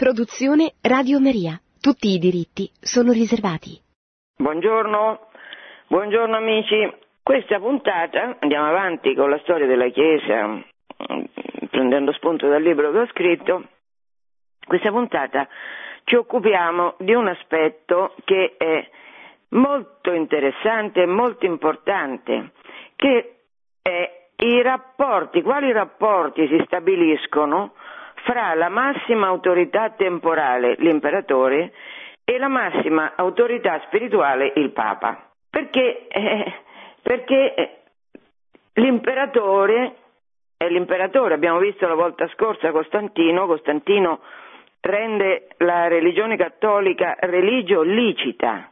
Produzione Radio Maria. Tutti i diritti sono riservati. Buongiorno, buongiorno amici. Questa puntata andiamo avanti con la storia della Chiesa, prendendo spunto dal libro che ho scritto. Questa puntata ci occupiamo di un aspetto che è molto interessante e molto importante, che è i rapporti, quali rapporti si stabiliscono fra la massima autorità temporale, l'imperatore, e la massima autorità spirituale, il Papa. Perché, eh, perché eh, l'imperatore è l'imperatore, abbiamo visto la volta scorsa Costantino, Costantino rende la religione cattolica religio licita,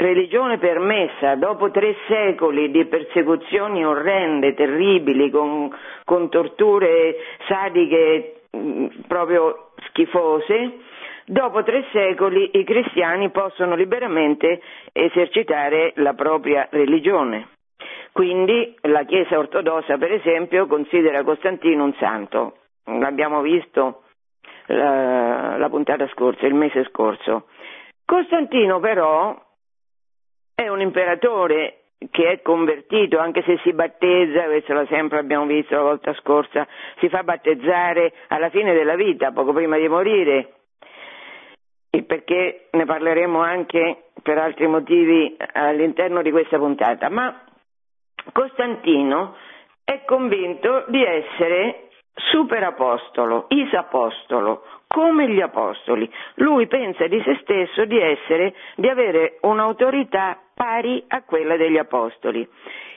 religione permessa dopo tre secoli di persecuzioni orrende, terribili, con, con torture sadiche mh, mm, proprio schifose, dopo tre secoli i cristiani possono liberamente esercitare la propria religione. Quindi la Chiesa ortodossa, per esempio, considera Costantino un santo. L'abbiamo visto la, la puntata scorsa, il mese scorso. Costantino però è un imperatore che è convertito, anche se si battezza, questo lo sempre abbiamo visto la volta scorsa, si fa battezzare alla fine della vita, poco prima di morire, il perché ne parleremo anche per altri motivi all'interno di questa puntata, ma Costantino è convinto di essere superapostolo, isapostolo, come gli apostoli. Lui pensa di se stesso di essere, di avere un'autorità pari a quella degli apostoli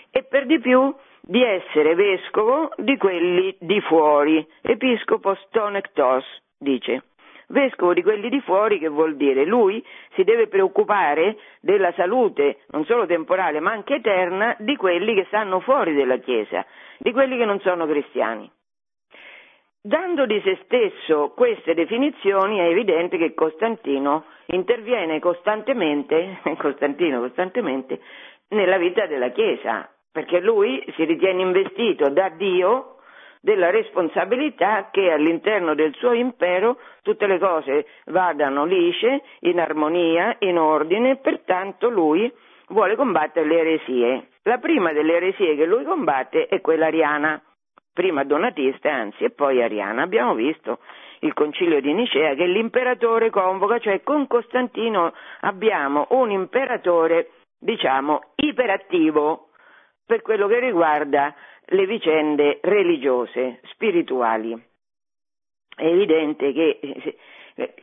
e per di più di essere vescovo di quelli di fuori, episcopo stonectos, dice. Vescovo di quelli di fuori che vuol dire lui si deve preoccupare della salute non solo temporale ma anche eterna di quelli che stanno fuori della Chiesa, di quelli che non sono cristiani. Dando di se stesso queste definizioni è evidente che Costantino interviene costantemente, Costantino costantemente, nella vita della Chiesa, perché lui si ritiene investito da Dio della responsabilità che all'interno del suo impero tutte le cose vadano lisce, in armonia, in ordine, pertanto lui vuole combattere le eresie. La prima delle eresie che lui combatte è quella ariana prima donatista anzi e poi ariana. Abbiamo visto il concilio di Nicea che l'imperatore convoca, cioè con Costantino abbiamo un imperatore diciamo iperattivo per quello che riguarda le vicende religiose, spirituali. È evidente che eh,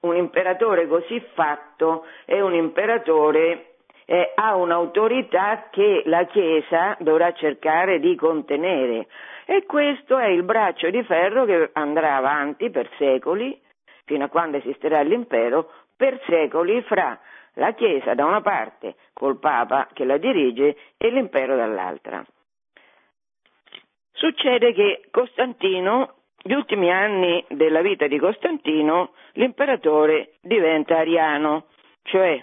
un imperatore così fatto è un imperatore eh, ha un'autorità che la Chiesa dovrà cercare di contenere e questo è il braccio di ferro che andrà avanti per secoli, fino a quando esisterà l'impero, per secoli fra la Chiesa da una parte col Papa che la dirige e l'impero dall'altra. Succede che Costantino, gli ultimi anni della vita di Costantino, l'imperatore diventa ariano, cioè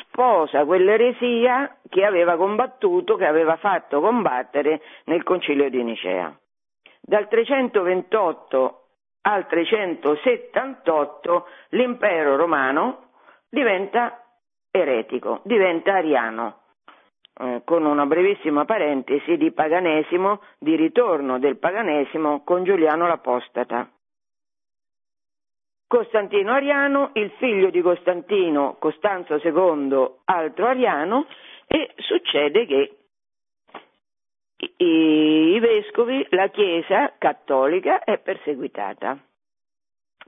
sposa quell'eresia che aveva combattuto, che aveva fatto combattere nel concilio di Nicea. Dal 328 al 378 l'impero romano diventa eretico, diventa ariano, eh, con una brevissima parentesi di paganesimo, di ritorno del paganesimo con Giuliano l'Apostata. Costantino Ariano, il figlio di Costantino, Costanzo II, altro Ariano, e succede che i, i vescovi, la Chiesa cattolica è perseguitata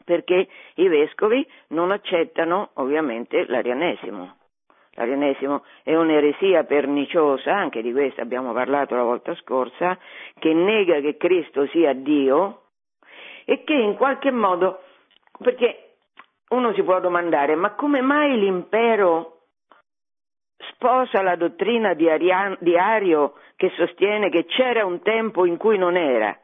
perché i vescovi non accettano ovviamente l'arianesimo. L'arianesimo è un'eresia perniciosa, anche di questa abbiamo parlato la volta scorsa, che nega che Cristo sia Dio e che in qualche modo perché uno si può domandare, ma come mai l'impero sposa la dottrina di, Arian, di Ario che sostiene che c'era un tempo in cui non era?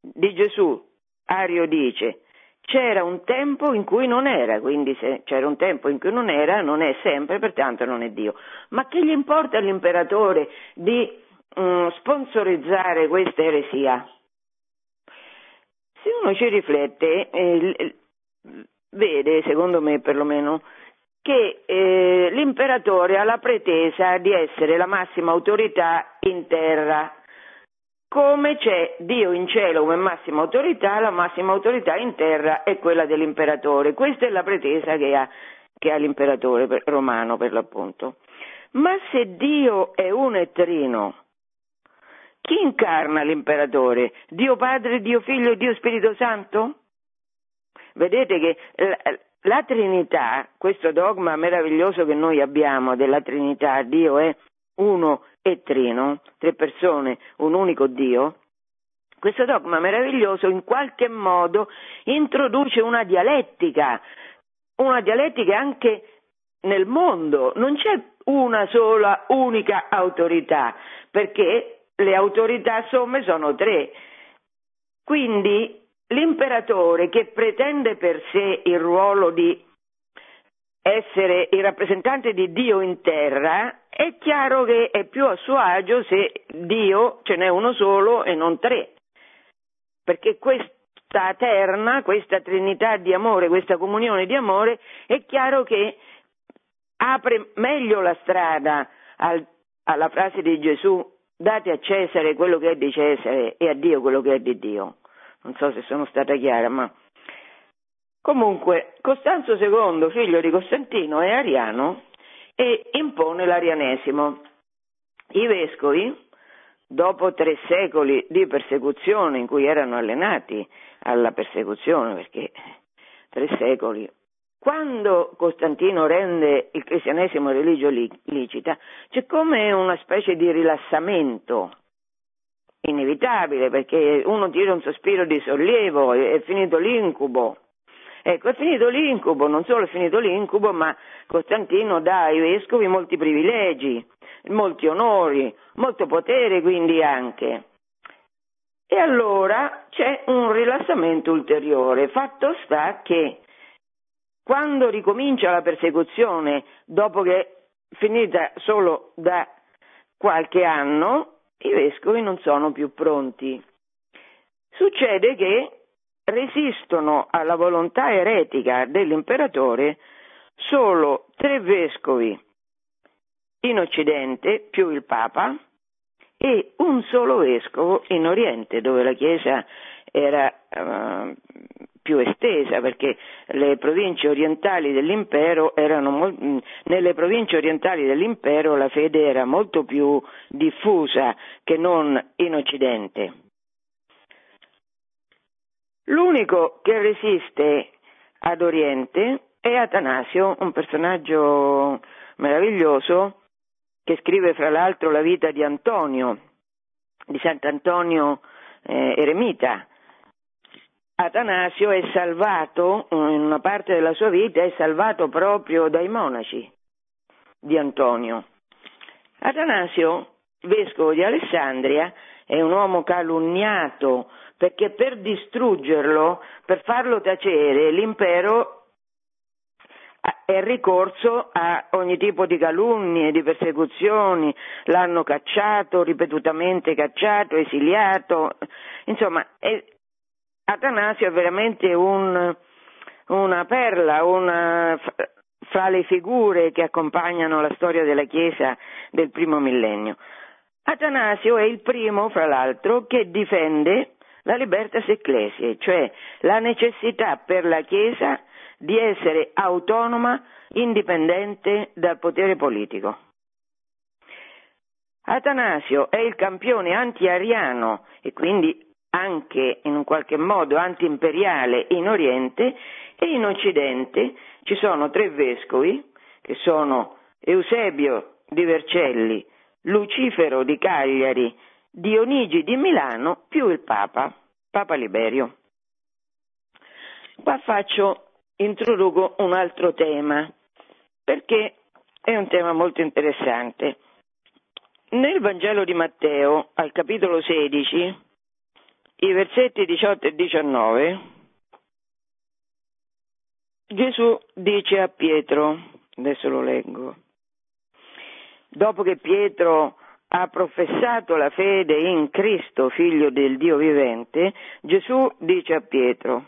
Di Gesù, Ario dice, c'era un tempo in cui non era, quindi se c'era un tempo in cui non era, non è sempre, pertanto non è Dio. Ma che gli importa all'imperatore di mm, sponsorizzare questa eresia? se uno ci riflette, eh, vede, secondo me perlomeno, che eh, l'imperatore ha la pretesa di essere la massima autorità in terra. Come c'è Dio in cielo come massima autorità, la massima autorità in terra è quella dell'imperatore. Questa è la pretesa che ha, che ha l'imperatore romano per l'appunto. Ma se Dio è uno e trino, chi incarna l'imperatore? Dio Padre, Dio Figlio e Dio Spirito Santo? Vedete che la, Trinità, questo dogma meraviglioso che noi abbiamo della Trinità, Dio è uno e trino, tre persone, un unico Dio, questo dogma meraviglioso in qualche modo introduce una dialettica, una dialettica anche nel mondo, non c'è una sola unica autorità, perché le autorità somme sono tre. Quindi l'imperatore che pretende per sé il ruolo di essere il rappresentante di Dio in terra, è chiaro che è più a suo agio se Dio ce n'è uno solo e non tre. Perché questa terna, questa trinità di amore, questa comunione di amore, è chiaro che apre meglio la strada al, alla frase di Gesù date a Cesare quello che è di Cesare e a Dio quello che è di Dio. Non so se sono stata chiara, ma comunque Costanzo II, figlio di Costantino, è ariano e impone l'arianesimo. I vescovi, dopo tre secoli di persecuzione in cui erano allenati alla persecuzione, perché tre secoli quando Costantino rende il cristianesimo religio licita, c'è come una specie di rilassamento inevitabile, perché uno tira un sospiro di sollievo, è finito l'incubo. Ecco, è finito l'incubo, non solo è finito l'incubo, ma Costantino dà ai vescovi molti privilegi, molti onori, molto potere quindi anche. E allora c'è un rilassamento ulteriore. Fatto sta che quando ricomincia la persecuzione, dopo che è finita solo da qualche anno, i vescovi non sono più pronti. Succede che resistono alla volontà eretica dell'imperatore solo tre vescovi in Occidente più il Papa e un solo vescovo in Oriente dove la Chiesa era uh, più estesa perché le province orientali dell'impero erano mm, nelle province orientali dell'impero la fede era molto più diffusa che non in occidente. L'unico che resiste ad Oriente è Atanasio, un personaggio meraviglioso che scrive fra l'altro la vita di Antonio, di Sant'Antonio eh, Eremita, Atanasio è salvato, in una parte della sua vita, è salvato proprio dai monaci di Antonio. Atanasio, vescovo di Alessandria, è un uomo calunniato perché per distruggerlo, per farlo tacere, l'impero è ricorso a ogni tipo di calunnie, di persecuzioni, l'hanno cacciato, ripetutamente cacciato, esiliato, insomma è, Atanasio è veramente un, una perla, una, fra le figure che accompagnano la storia della Chiesa del primo millennio. Atanasio è il primo, fra l'altro, che difende la libertas ecclesiae, cioè la necessità per la Chiesa di essere autonoma, indipendente dal potere politico. Atanasio è il campione anti-ariano e quindi anche in un qualche modo anti-imperiale in Oriente e in Occidente ci sono tre vescovi che sono Eusebio di Vercelli, Lucifero di Cagliari, Dionigi di Milano più il Papa, Papa Liberio. Qua faccio, introduco un altro tema perché è un tema molto interessante. Nel Vangelo di Matteo, al capitolo 16, i versetti 18 e 19, Gesù dice a Pietro, adesso lo leggo, dopo che Pietro ha professato la fede in Cristo, figlio del Dio vivente, Gesù dice a Pietro,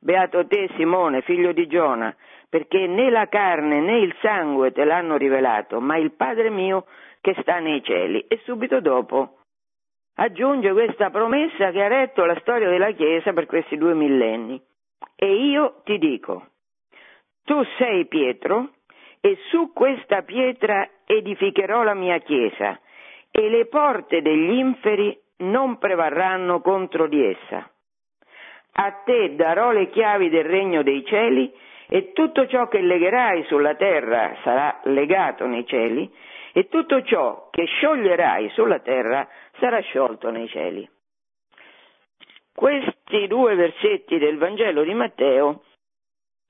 Beato te Simone, figlio di Giona, perché né la carne né il sangue te l'hanno rivelato, ma il Padre mio che sta nei cieli. E subito dopo aggiunge questa promessa che ha retto la storia della Chiesa per questi due millenni. E io ti dico, tu sei Pietro, e su questa pietra edificherò la mia chiesa, e le porte degli inferi non prevarranno contro di essa. A te darò le chiavi del regno dei cieli, e tutto ciò che legherai sulla terra sarà legato nei cieli, e tutto ciò che scioglierai sulla terra sarà sciolto nei cieli. Questi due versetti del Vangelo di Matteo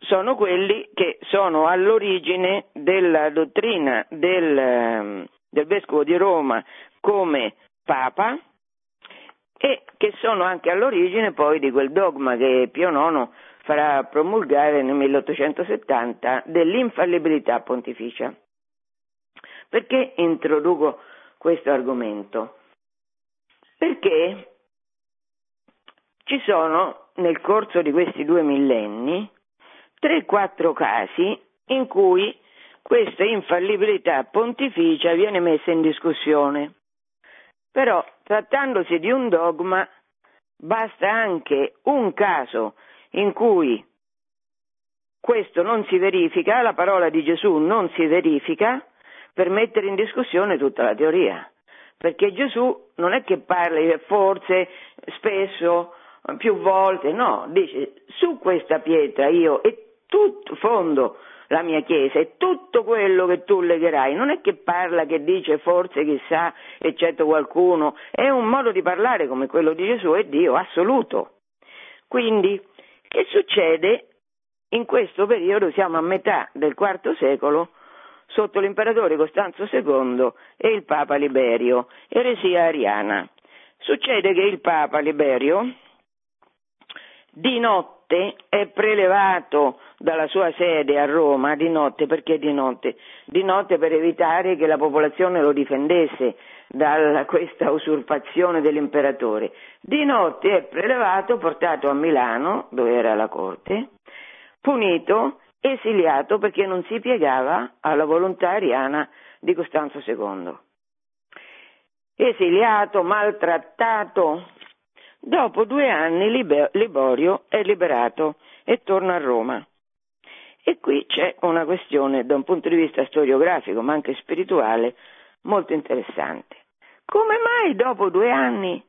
sono quelli che sono all'origine della dottrina del, del Vescovo di Roma come Papa e che sono anche all'origine poi di quel dogma che Pio IX farà promulgare nel 1870 dell'infallibilità pontificia. Perché introduco questo argomento? Perché ci sono nel corso di questi due millenni 3-4 casi in cui questa infallibilità pontificia viene messa in discussione. Però, trattandosi di un dogma, basta anche un caso in cui questo non si verifica, la parola di Gesù non si verifica, per mettere in discussione tutta la teoria. Perché Gesù non è che parli forse, spesso, più volte, no, dice su questa pietra io e tutto, fondo la mia chiesa e tutto quello che tu legherai. Non è che parla, che dice forse, chissà, eccetto qualcuno, è un modo di parlare come quello di Gesù e Dio assoluto. Quindi, che succede? In questo periodo siamo a metà del IV secolo sotto l'imperatore Costanzo II e il Papa Liberio, eresia ariana. Succede che il Papa Liberio di notte è prelevato dalla sua sede a Roma di notte, perché di notte? Di notte per evitare che la popolazione lo difendesse da questa usurpazione dell'imperatore. Di notte è prelevato, portato a Milano, dove era la corte, punito, esiliato perché non si piegava alla volontà ariana di Costanzo II. Esiliato, maltrattato, Dopo due anni Liborio è liberato e torna a Roma. E qui c'è una questione da un punto di vista storiografico, ma anche spirituale, molto interessante. Come mai dopo due anni?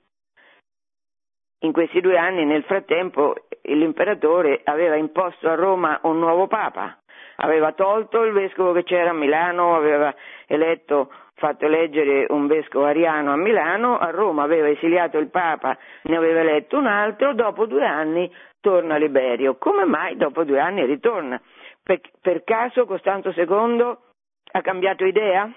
In questi due anni, nel frattempo, l'imperatore aveva imposto a Roma un nuovo papa, aveva tolto il vescovo che c'era a Milano, aveva eletto fatto eleggere un vescovo ariano a Milano, a Roma aveva esiliato il Papa, ne aveva eletto un altro, dopo due anni torna a Liberio. Come mai dopo due anni ritorna? Per, per caso Costanzo II ha cambiato idea?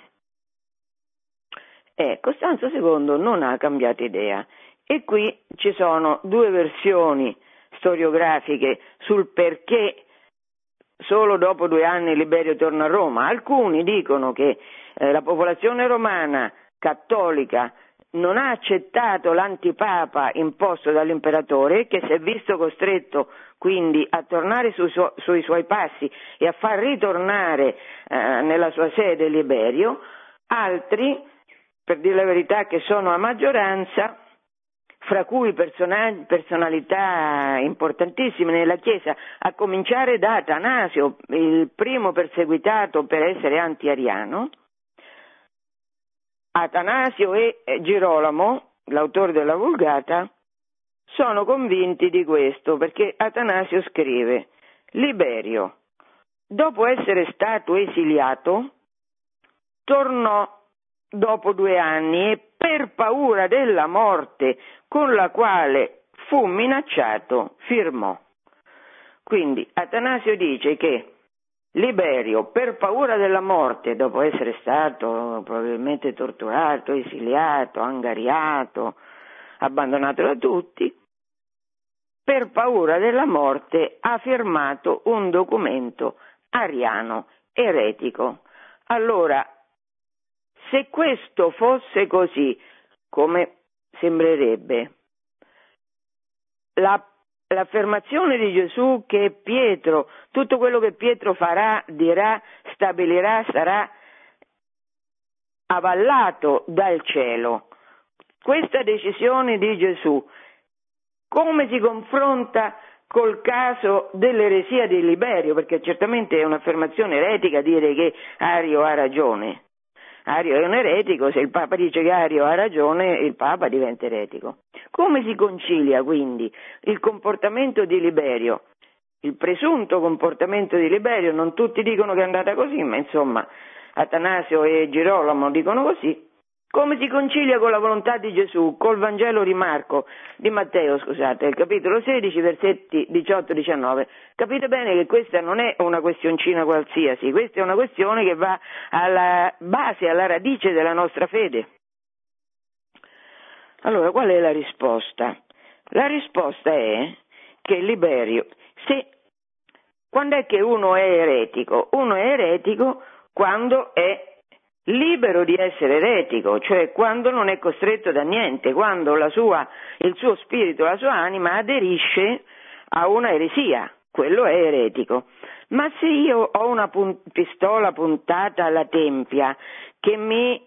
Eh, Costanzo II non ha cambiato idea e qui ci sono due versioni storiografiche sul perché solo dopo due anni Liberio torna a Roma. Alcuni dicono che eh, la popolazione romana cattolica non ha accettato l'antipapa imposto dall'imperatore e che si è visto costretto quindi a tornare su su, sui suoi passi e a far ritornare eh, nella sua sede Liberio, altri, per dire la verità che sono a maggioranza, fra cui personalità importantissime nella Chiesa, a cominciare da Atanasio, il primo perseguitato per essere anti-ariano, Atanasio e Girolamo, l'autore della Vulgata, sono convinti di questo perché Atanasio scrive Liberio, dopo essere stato esiliato, tornò dopo due anni e per paura della morte con la quale fu minacciato firmò. Quindi Atanasio dice che Liberio, per paura della morte, dopo essere stato probabilmente torturato, esiliato, angariato, abbandonato da tutti, per paura della morte ha firmato un documento ariano, eretico. Allora, se questo fosse così, come sembrerebbe, la, l'affermazione di Gesù che Pietro, tutto quello che Pietro farà, dirà, stabilirà, sarà avallato dal cielo. Questa decisione di Gesù, come si confronta col caso dell'eresia di Liberio, perché certamente è un'affermazione eretica dire che Ario ha ragione. Ario è un eretico, se il Papa dice che Ario ha ragione, il Papa diventa eretico. Come si concilia quindi il comportamento di Liberio, il presunto comportamento di Liberio, non tutti dicono che è andata così, ma insomma Atanasio e Girolamo dicono così, come si concilia con la volontà di Gesù, col Vangelo di Marco, di Matteo, scusate, capitolo 16, versetti 18-19. Capite bene che questa non è una questioncina qualsiasi, questa è una questione che va alla base, alla radice della nostra fede. Allora, qual è la risposta? La risposta è che Liberio, se, quando è che uno è eretico? Uno è eretico quando è libero di essere eretico, cioè quando non è costretto da niente, quando sua, il suo spirito, la sua anima aderisce a una eresia, quello è eretico. Ma se io ho una pun- pistola puntata alla tempia che mi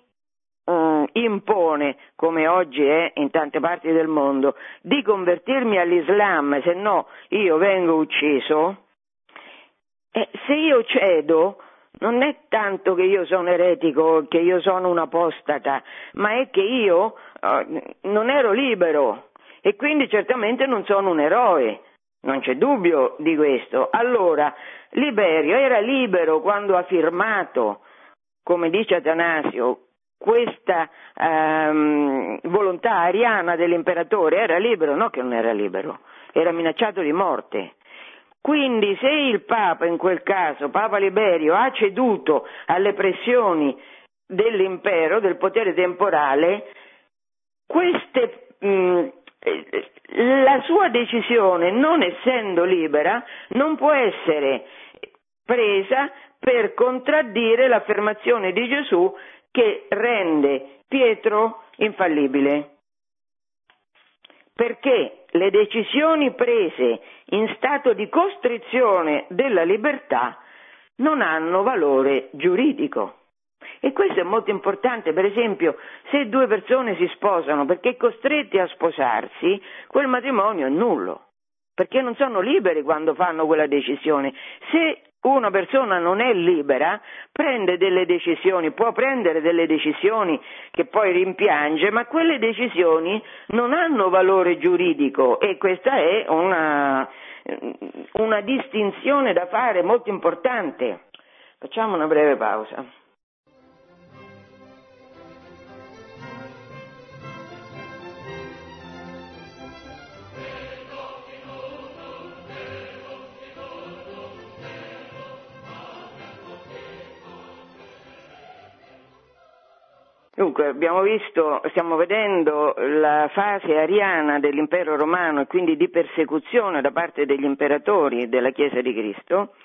uh, impone, come oggi è in tante parti del mondo, di convertirmi all'Islam, se no io vengo ucciso, eh, se io cedo, non è tanto che io sono eretico, che io sono un apostata, ma è che io eh, non ero libero e quindi certamente non sono un eroe. Non c'è dubbio di questo. Allora, Liberio era libero quando ha firmato, come dice Atanasio, questa ehm, volontà ariana dell'imperatore, era libero, no che non era libero, era minacciato di morte. Quindi se il Papa in quel caso, Papa Liberio, ha ceduto alle pressioni dell'impero, del potere temporale, queste, mh, mm, la sua decisione, non essendo libera, non può essere presa per contraddire l'affermazione di Gesù che rende Pietro infallibile perché le decisioni prese in stato di costrizione della libertà non hanno valore giuridico. E questo è molto importante, per esempio, se due persone si sposano perché costretti a sposarsi, quel matrimonio è nullo, perché non sono liberi quando fanno quella decisione. Se una persona non è libera, prende delle decisioni, può prendere delle decisioni che poi rimpiange, ma quelle decisioni non hanno valore giuridico e questa è una, una distinzione da fare molto importante. Facciamo una breve pausa. Dunque, abbiamo visto, stiamo vedendo la fase ariana dell'impero romano e quindi di persecuzione da parte degli imperatori della Chiesa di Cristo.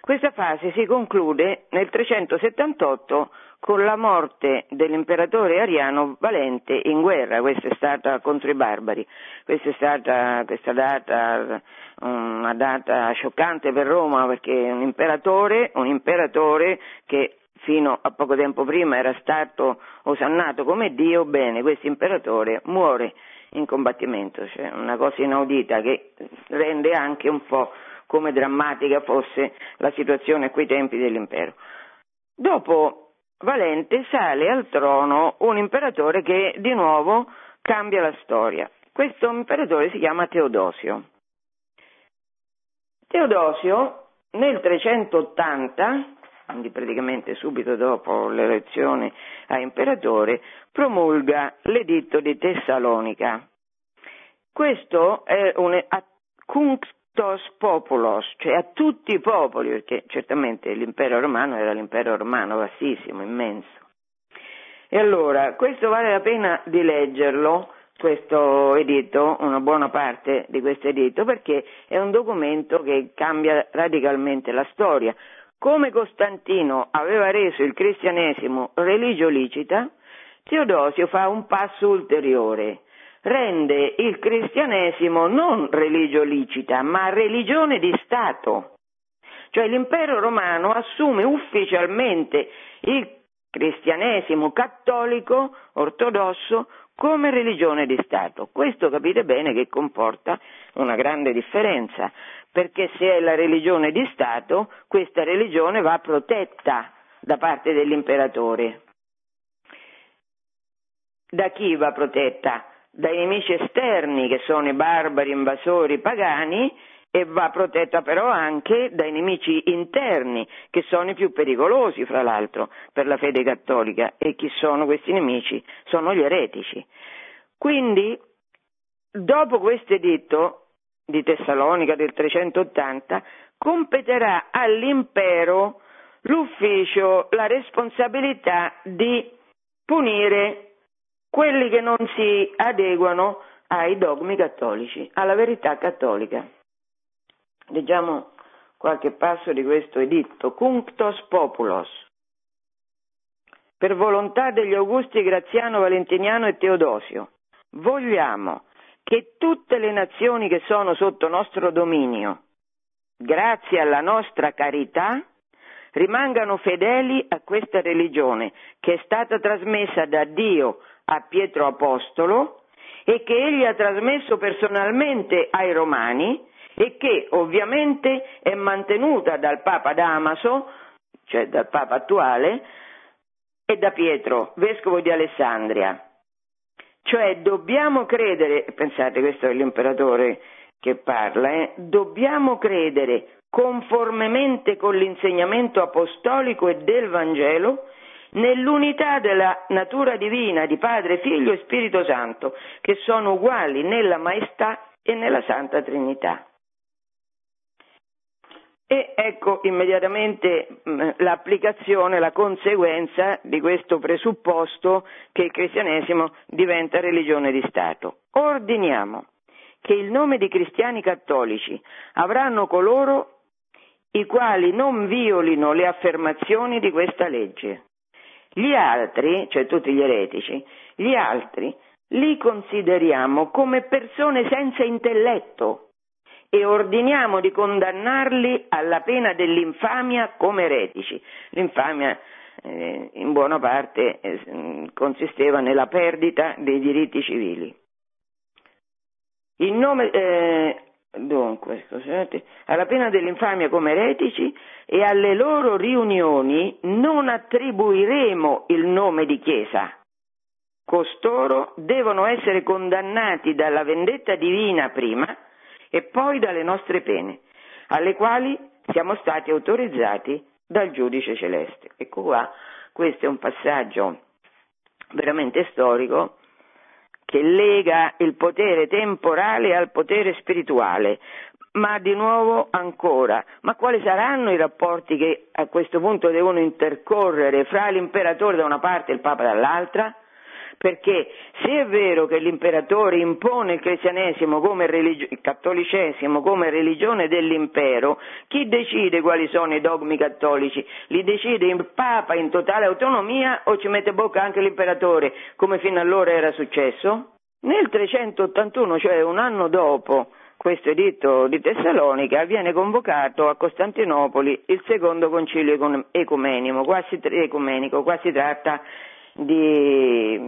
Questa fase si conclude nel 378 con la morte dell'imperatore ariano Valente in guerra, questa è stata contro i barbari, questa è stata questa data, una data scioccante per Roma perché un imperatore, un imperatore che fino a poco tempo prima era stato osannato come Dio, bene, questo imperatore muore in combattimento, cioè una cosa inaudita che rende anche un po' come drammatica fosse la situazione a quei tempi dell'impero. Dopo Valente sale al trono un imperatore che di nuovo cambia la storia. Questo imperatore si chiama Teodosio. Teodosio nel 380 quindi praticamente subito dopo l'elezione a imperatore, promulga l'editto di Tessalonica. Questo è un cunctos populos, cioè a tutti i popoli, perché certamente l'impero romano era l'impero romano vastissimo, immenso. E allora, questo vale la pena di leggerlo, questo editto, una buona parte di questo editto, perché è un documento che cambia radicalmente la storia, come Costantino aveva reso il cristianesimo religio licita, Teodosio fa un passo ulteriore, rende il cristianesimo non religio licita, ma religione di Stato. Cioè l'impero romano assume ufficialmente il cristianesimo cattolico ortodosso come religione di Stato. Questo capite bene che comporta una grande differenza, perché se è la religione di Stato, questa religione va protetta da parte dell'imperatore. Da chi va protetta? Dai nemici esterni, che sono i barbari, invasori, pagani, e va protetta però anche dai nemici interni, che sono i più pericolosi, fra l'altro, per la fede cattolica. E chi sono questi nemici? Sono gli eretici. Quindi, dopo questo editto di Tessalonica del 380, competerà all'impero l'ufficio, la responsabilità di punire quelli che non si adeguano ai dogmi cattolici, alla verità cattolica. Leggiamo qualche passo di questo editto. Cunctos populos. Per volontà degli Augusti Graziano, Valentiniano e Teodosio, vogliamo che tutte le nazioni che sono sotto nostro dominio, grazie alla nostra carità, rimangano fedeli a questa religione che è stata trasmessa da Dio a Pietro Apostolo e che egli ha trasmesso personalmente ai Romani e che ovviamente è mantenuta dal Papa Damaso, cioè dal Papa attuale, e da Pietro, vescovo di Alessandria. Cioè dobbiamo credere, pensate questo è l'imperatore che parla, eh, dobbiamo credere conformemente con l'insegnamento apostolico e del Vangelo nell'unità della natura divina di Padre, Figlio e Spirito Santo, che sono uguali nella maestà e nella Santa Trinità. E ecco immediatamente mm, l'applicazione, la conseguenza di questo presupposto che il cristianesimo diventa religione di Stato. Ordiniamo che il nome di cristiani cattolici avranno coloro i quali non violino le affermazioni di questa legge. Gli altri, cioè tutti gli eretici, gli altri li consideriamo come persone senza intelletto, e ordiniamo di condannarli alla pena dell'infamia come eretici. L'infamia eh, in buona parte eh, consisteva nella perdita dei diritti civili. In nome, eh, dunque, scusate, alla pena dell'infamia come eretici e alle loro riunioni non attribuiremo il nome di Chiesa. Costoro devono essere condannati dalla vendetta divina prima e poi dalle nostre pene, alle quali siamo stati autorizzati dal giudice celeste. Ecco qua, questo è un passaggio veramente storico che lega il potere temporale al potere spirituale. Ma di nuovo ancora, ma quali saranno i rapporti che a questo punto devono intercorrere fra l'imperatore da una parte e il Papa dall'altra? Perché se è vero che l'imperatore impone il cristianesimo come religio- il cattolicesimo come religione dell'impero, chi decide quali sono i dogmi cattolici? Li decide il Papa in totale autonomia o ci mette bocca anche l'imperatore, come fino allora era successo? Nel 381, cioè un anno dopo questo editto di Tessalonica, viene convocato a Costantinopoli il secondo concilio ecumenico, qua si, ecumenico, qua si tratta di,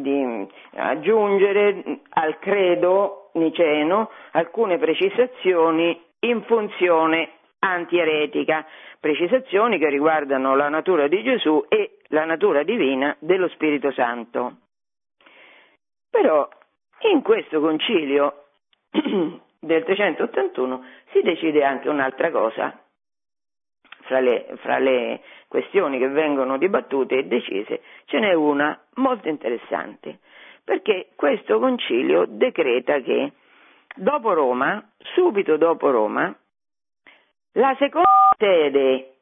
di aggiungere al credo niceno alcune precisazioni in funzione antieretica, precisazioni che riguardano la natura di Gesù e la natura divina dello Spirito Santo. Però in questo concilio del 381 si decide anche un'altra cosa, fra le, fra le questioni che vengono dibattute e decise, ce n'è una molto interessante, perché questo concilio decreta che dopo Roma, subito dopo Roma, la seconda sede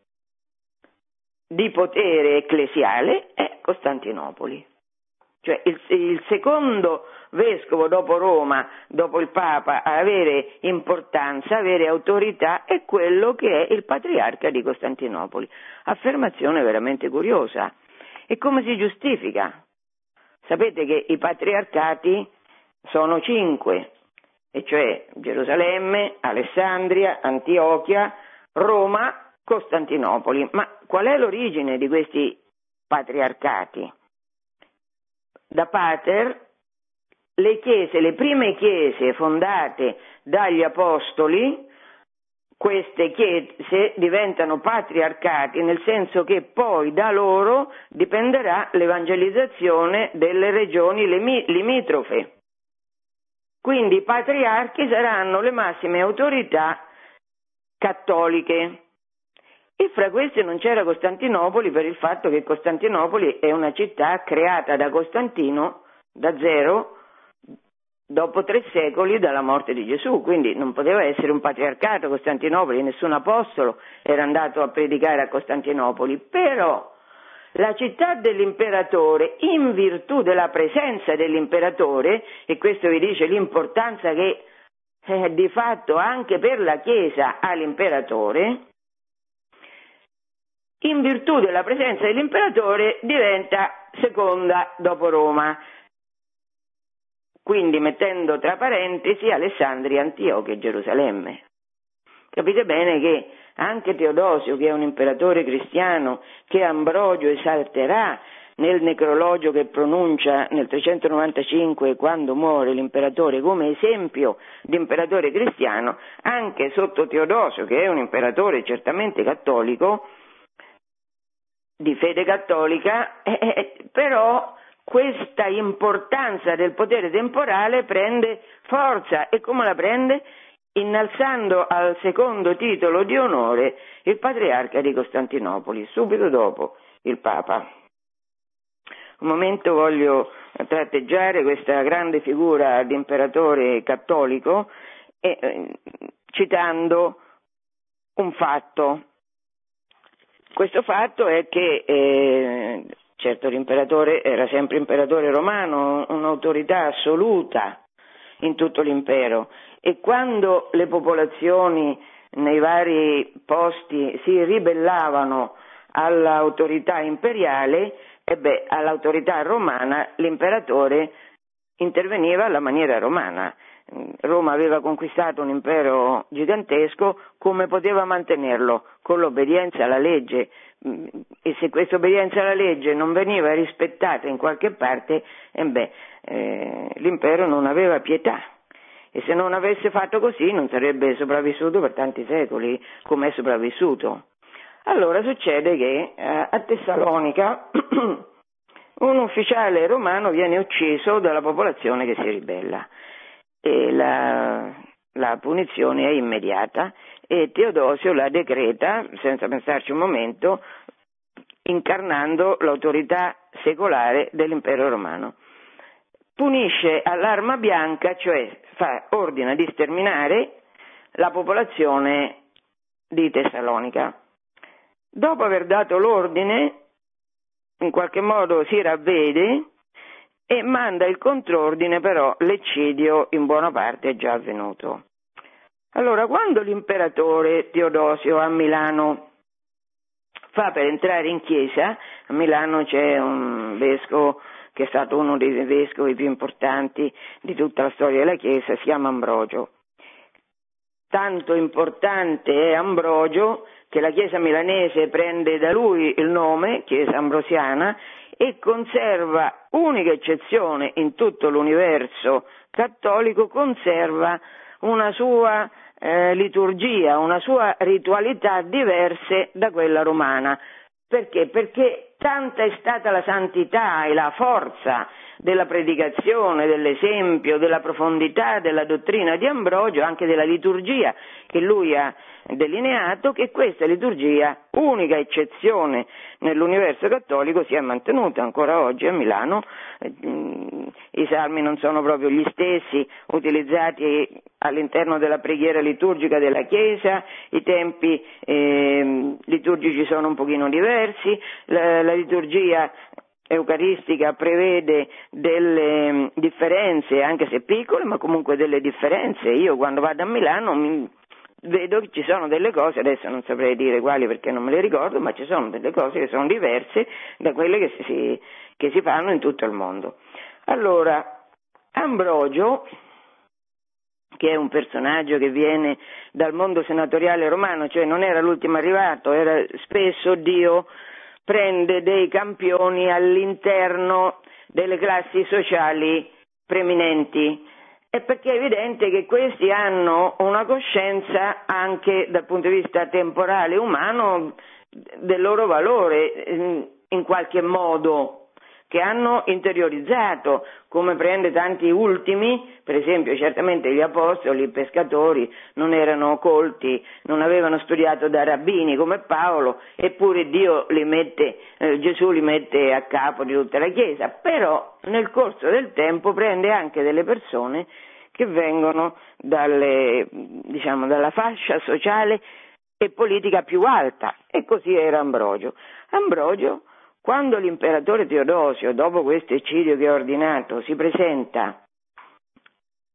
di potere ecclesiale è Costantinopoli. Cioè il, il secondo vescovo dopo Roma, dopo il Papa, a avere importanza, avere autorità, è quello che è il patriarca di Costantinopoli. Affermazione veramente curiosa. E come si giustifica? Sapete che i patriarcati sono cinque, e cioè Gerusalemme, Alessandria, Antiochia, Roma, Costantinopoli. Ma qual è l'origine di questi patriarcati? Da Pater, le chiese, le prime chiese fondate dagli apostoli, queste chiese diventano patriarcati, nel senso che poi da loro dipenderà l'evangelizzazione delle regioni limitrofe. Quindi i patriarchi saranno le massime autorità cattoliche. E fra queste non c'era Costantinopoli per il fatto che Costantinopoli è una città creata da Costantino da zero dopo tre secoli dalla morte di Gesù, quindi non poteva essere un patriarcato Costantinopoli, nessun apostolo era andato a predicare a Costantinopoli, però la città dell'imperatore, in virtù della presenza dell'imperatore, e questo vi dice l'importanza che eh, di fatto anche per la Chiesa ha l'imperatore, in virtù della presenza dell'imperatore diventa seconda dopo Roma. Quindi mettendo tra parentesi Alessandria, Antiochia e Gerusalemme. Capite bene che anche Teodosio, che è un imperatore cristiano, che Ambrogio esalterà nel necrologio che pronuncia nel 395 quando muore l'imperatore come esempio di imperatore cristiano, anche sotto Teodosio, che è un imperatore certamente cattolico, di fede cattolica, eh, eh però questa importanza del potere temporale prende forza e come la prende? innalzando al secondo titolo di onore il patriarca di Costantinopoli, subito dopo il Papa. Un momento voglio tratteggiare questa grande figura di imperatore cattolico eh, citando un fatto. Questo fatto è che eh, certo l'imperatore era sempre imperatore romano, un'autorità assoluta in tutto l'impero e quando le popolazioni nei vari posti si ribellavano all'autorità imperiale, e all'autorità romana l'imperatore interveniva alla maniera romana. Roma aveva conquistato un impero gigantesco, come poteva mantenerlo? Con l'obbedienza alla legge e se questa obbedienza alla legge non veniva rispettata in qualche parte, eh beh, eh, l'impero non aveva pietà e se non avesse fatto così non sarebbe sopravvissuto per tanti secoli come è sopravvissuto. Allora succede che eh, a Tessalonica un ufficiale romano viene ucciso dalla popolazione che si ribella e la, la punizione è immediata e Teodosio la decreta, senza pensarci un momento, incarnando l'autorità secolare dell'impero romano punisce all'arma bianca, cioè fa, ordina di sterminare la popolazione di Tessalonica. Dopo aver dato l'ordine, in qualche modo si ravvede e manda il contrordine, però l'eccidio in buona parte è già avvenuto. Allora, quando l'imperatore Teodosio a Milano fa per entrare in chiesa, a Milano c'è un vescovo che è stato uno dei vescovi più importanti di tutta la storia della Chiesa, si chiama Ambrogio. Tanto importante è Ambrogio che la Chiesa milanese prende da lui il nome, Chiesa Ambrosiana, e conserva, unica eccezione in tutto l'universo cattolico, conserva una sua eh, liturgia, una sua ritualità diverse da quella romana. Perché? Perché tanta è stata la santità e la forza della predicazione, dell'esempio, della profondità della dottrina di Ambrogio, anche della liturgia che lui ha delineato, che questa liturgia, unica eccezione nell'universo cattolico, si è mantenuta ancora oggi a Milano. I salmi non sono proprio gli stessi utilizzati all'interno della preghiera liturgica della Chiesa, i tempi eh, liturgici sono un pochino diversi, la, la liturgia eucaristica prevede delle mm, differenze, anche se piccole, ma comunque delle differenze. Io quando vado a Milano mi, vedo che ci sono delle cose, adesso non saprei dire quali perché non me le ricordo, ma ci sono delle cose che sono diverse da quelle che si, che si fanno in tutto il mondo. Allora, Ambrogio, che è un personaggio che viene dal mondo senatoriale romano, cioè non era l'ultimo arrivato, era spesso Dio prende dei campioni all'interno delle classi sociali preminenti. È perché è evidente che questi hanno una coscienza anche dal punto di vista temporale umano del loro valore in qualche modo che hanno interiorizzato, come prende tanti ultimi, per esempio certamente gli apostoli, i pescatori, non erano colti, non avevano studiato da rabbini come Paolo, eppure Dio li mette, eh, Gesù li mette a capo di tutta la Chiesa, però nel corso del tempo prende anche delle persone che vengono dalle, diciamo, dalla fascia sociale e politica più alta, e così era Ambrogio. Ambrogio quando l'imperatore Teodosio, dopo questo eccidio che ha ordinato, si presenta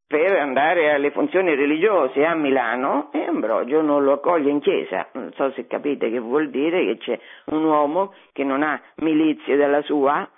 per andare alle funzioni religiose a Milano e Ambrogio non lo accoglie in chiesa. Non so se capite che vuol dire che c'è un uomo che non ha milizie della sua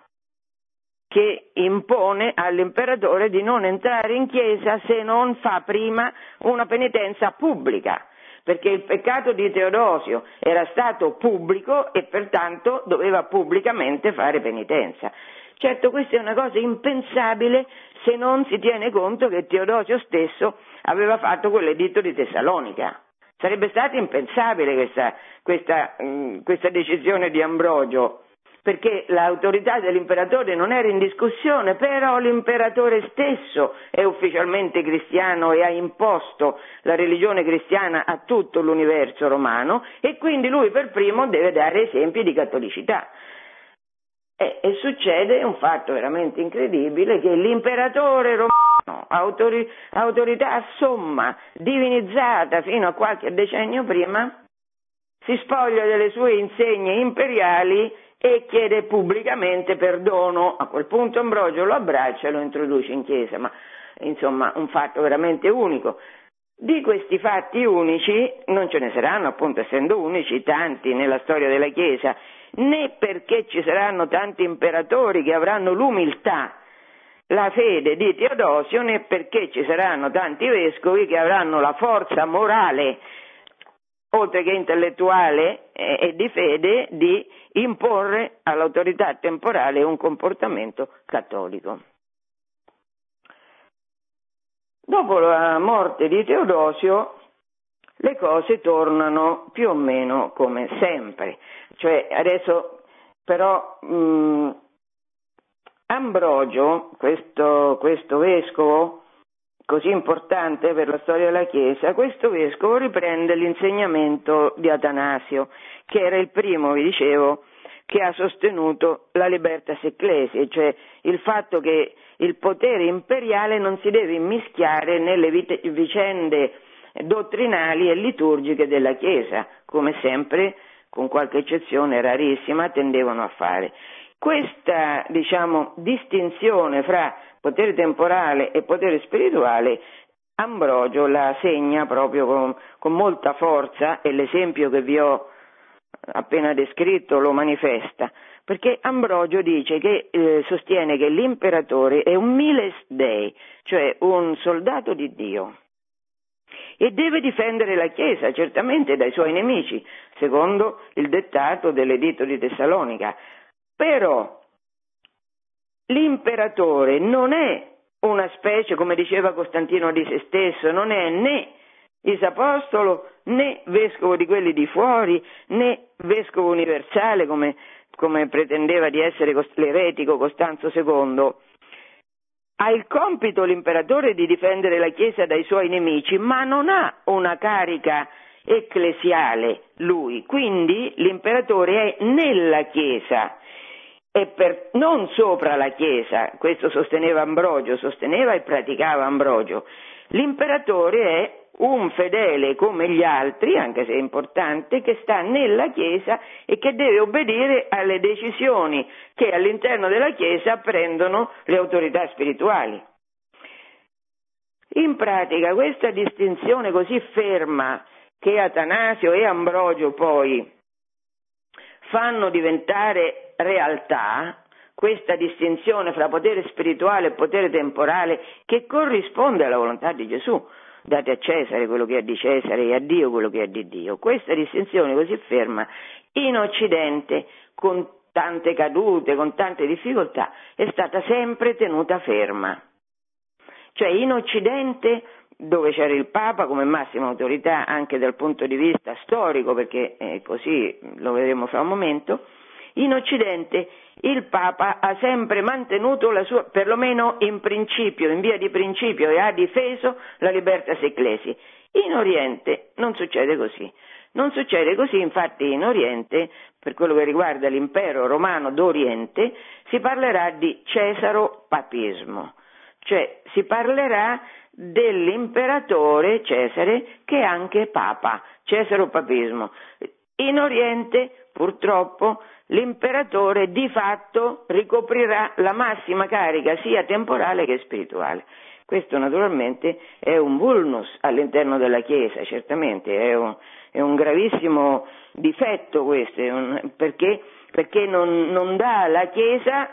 che impone all'imperatore di non entrare in chiesa se non fa prima una penitenza pubblica perché il peccato di Teodosio era stato pubblico e pertanto doveva pubblicamente fare penitenza. Certo questa è una cosa impensabile se non si tiene conto che Teodosio stesso aveva fatto quell'editto di Tessalonica. Sarebbe stata impensabile questa, questa, mm, questa decisione di Ambrogio perché l'autorità dell'imperatore non era in discussione, però l'imperatore stesso è ufficialmente cristiano e ha imposto la religione cristiana a tutto l'universo romano e quindi lui per primo deve dare esempi di cattolicità. E, e succede un fatto veramente incredibile che l'imperatore romano, autori, autorità somma, divinizzata fino a qualche decennio prima, si spoglia delle sue insegne imperiali e chiede pubblicamente perdono. A quel punto Ambrogio lo abbraccia e lo introduce in chiesa, ma insomma un fatto veramente unico. Di questi fatti unici non ce ne saranno, appunto essendo unici, tanti nella storia della Chiesa, né perché ci saranno tanti imperatori che avranno l'umiltà, la fede di Teodosio, né perché ci saranno tanti vescovi che avranno la forza morale oltre che intellettuale e di fede, di imporre all'autorità temporale un comportamento cattolico. Dopo la morte di Teodosio le cose tornano più o meno come sempre, cioè adesso però mh, Ambrogio, questo, questo vescovo, così importante per la storia della Chiesa, questo vescovo riprende l'insegnamento di Atanasio, che era il primo, vi dicevo, che ha sostenuto la libertas ecclesiae, cioè il fatto che il potere imperiale non si deve immischiare nelle vite, vicende dottrinali e liturgiche della Chiesa, come sempre, con qualche eccezione rarissima, tendevano a fare. Questa diciamo, distinzione fra potere temporale e potere spirituale Ambrogio la segna proprio con, con molta forza e l'esempio che vi ho appena descritto lo manifesta, perché Ambrogio dice che eh, sostiene che l'imperatore è un miles dei, cioè un soldato di Dio, e deve difendere la Chiesa certamente dai suoi nemici, secondo il dettato dell'editto di Tessalonica, però l'imperatore non è una specie, come diceva Costantino di se stesso, non è né Isapostolo né vescovo di quelli di fuori né vescovo universale come, come pretendeva di essere l'eretico Costanzo II. Ha il compito l'imperatore di difendere la Chiesa dai suoi nemici, ma non ha una carica ecclesiale lui, quindi l'imperatore è nella Chiesa e per, non sopra la Chiesa, questo sosteneva Ambrogio, sosteneva e praticava Ambrogio. L'imperatore è un fedele come gli altri, anche se è importante, che sta nella Chiesa e che deve obbedire alle decisioni che all'interno della Chiesa prendono le autorità spirituali. In pratica questa distinzione così ferma che Atanasio e Ambrogio poi fanno diventare realtà, questa distinzione fra potere spirituale e potere temporale che corrisponde alla volontà di Gesù, date a Cesare quello che è di Cesare e a Dio quello che è di Dio. Questa distinzione così ferma in Occidente, con tante cadute, con tante difficoltà, è stata sempre tenuta ferma. Cioè in Occidente, dove c'era il Papa come massima autorità anche dal punto di vista storico, perché eh, così lo vedremo fra un momento, in Occidente il Papa ha sempre mantenuto la sua, perlomeno in principio, in via di principio, e ha difeso la libertas ecclesi. In Oriente non succede così. Non succede così, infatti in Oriente, per quello che riguarda l'impero romano d'Oriente, si parlerà di Cesaro-papismo cioè si parlerà dell'imperatore Cesare che è anche papa, Cesaro-papismo. In Oriente purtroppo l'imperatore di fatto ricoprirà la massima carica sia temporale che spirituale. Questo naturalmente è un vulnus all'interno della Chiesa, certamente, è un, è un gravissimo difetto questo, un, perché, perché non, non dà alla Chiesa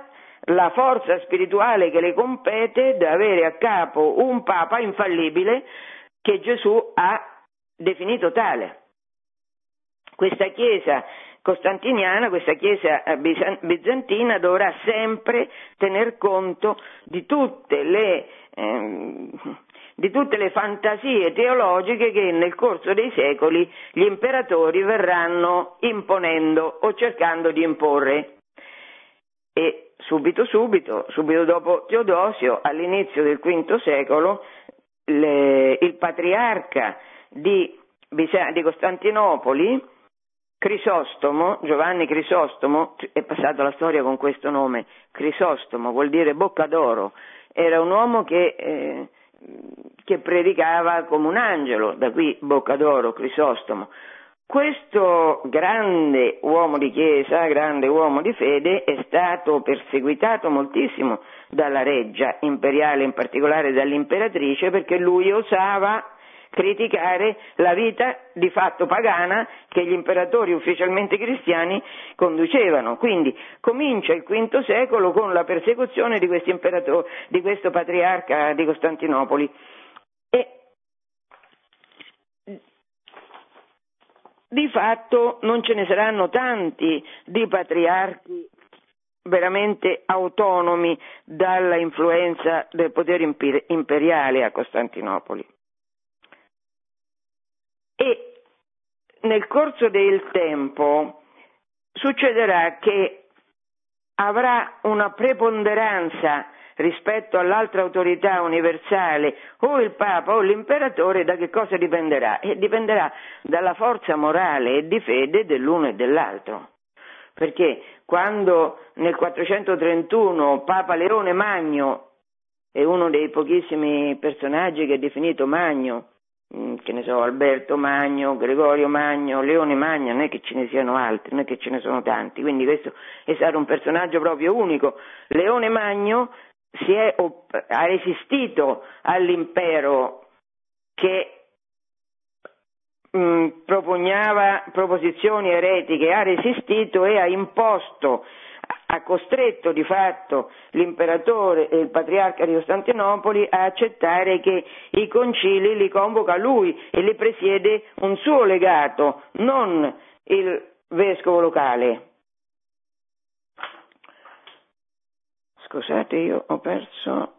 la forza spirituale che le compete da avere a capo un Papa infallibile che Gesù ha definito tale. Questa Chiesa costantiniana, questa Chiesa bizantina dovrà sempre tener conto di tutte le, ehm, di tutte le fantasie teologiche che nel corso dei secoli gli imperatori verranno imponendo o cercando di imporre. E subito subito, subito dopo Teodosio, all'inizio del V secolo, le, il patriarca di, di Costantinopoli, Crisostomo, Giovanni Crisostomo, è passata la storia con questo nome, Crisostomo vuol dire bocca d'oro, era un uomo che, eh, che predicava come un angelo, da qui bocca d'oro, Crisostomo. Questo grande uomo di chiesa, grande uomo di fede, è stato perseguitato moltissimo dalla reggia imperiale, in particolare dall'imperatrice, perché lui osava criticare la vita di fatto pagana che gli imperatori ufficialmente cristiani conducevano. Quindi comincia il V secolo con la persecuzione di, di questo patriarca di Costantinopoli. E di fatto non ce ne saranno tanti di patriarchi veramente autonomi dalla influenza del potere imperiale a Costantinopoli. E nel corso del tempo succederà che avrà una preponderanza rispetto all'altra autorità universale, o il Papa o l'imperatore, da che cosa dipenderà? E dipenderà dalla forza morale e di fede dell'uno e dell'altro. Perché quando nel 431 Papa Leone Magno è uno dei pochissimi personaggi che è definito Magno, che ne so, Alberto Magno, Gregorio Magno, Leone Magno, non è che ce ne siano altri, non è che ce ne sono tanti, quindi questo è stato un personaggio proprio unico. Leone Magno è, ha resistito all'impero che mh, mm, proposizioni eretiche, ha resistito e ha imposto, ha costretto di fatto l'imperatore e il patriarca di Costantinopoli a accettare che i concili li convoca lui e li presiede un suo legato, non il vescovo locale. Scusate, io ho perso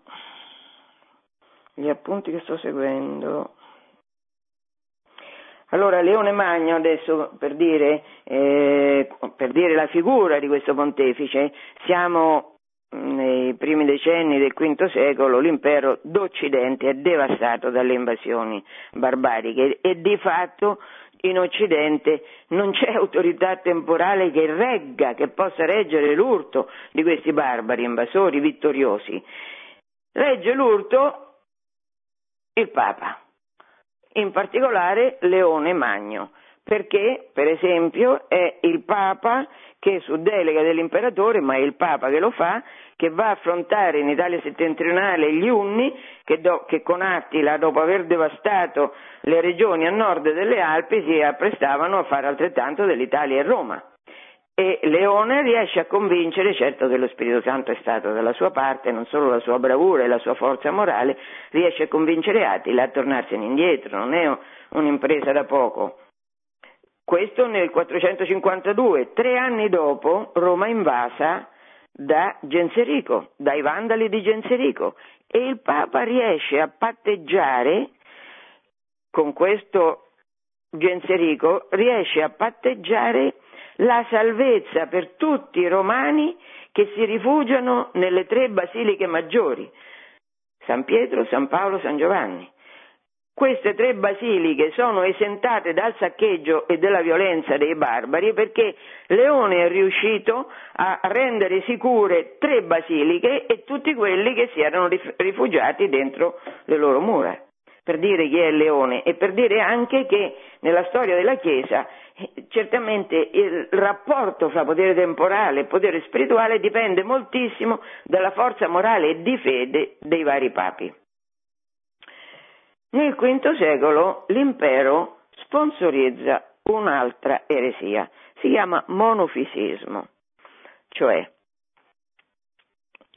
gli appunti che sto seguendo. Allora, Leone Magno, adesso per dire, eh, per dire la figura di questo pontefice, siamo nei primi decenni del V secolo, l'impero d'Occidente è devastato dalle invasioni barbariche e di fatto in Occidente non c'è autorità temporale che regga, che possa reggere l'urto di questi barbari invasori vittoriosi. Regge l'urto il Papa. In particolare Leone Magno, perché per esempio è il Papa che su delega dell'imperatore, ma è il Papa che lo fa, che va a affrontare in Italia settentrionale gli Unni, che, do, che con Attila, dopo aver devastato le regioni a nord delle Alpi, si apprestavano a fare altrettanto dell'Italia e Roma. E Leone riesce a convincere, certo che lo Spirito Santo è stato dalla sua parte, non solo la sua bravura e la sua forza morale, riesce a convincere Attila a tornarsene indietro, non è un'impresa da poco. Questo nel 452, tre anni dopo Roma invasa da Genserico, dai vandali di Genserico e il Papa riesce a patteggiare con questo Genserico, riesce a patteggiare la salvezza per tutti i romani che si rifugiano nelle tre basiliche maggiori, San Pietro, San Paolo, San Giovanni. Queste tre basiliche sono esentate dal saccheggio e dalla violenza dei barbari perché Leone è riuscito a rendere sicure tre basiliche e tutti quelli che si erano rifugiati dentro le loro mura per dire chi è il leone e per dire anche che nella storia della Chiesa eh, certamente il rapporto fra potere temporale e potere spirituale dipende moltissimo dalla forza morale e di fede dei vari papi. Nel V secolo l'impero sponsorizza un'altra eresia, si chiama monofisismo, cioè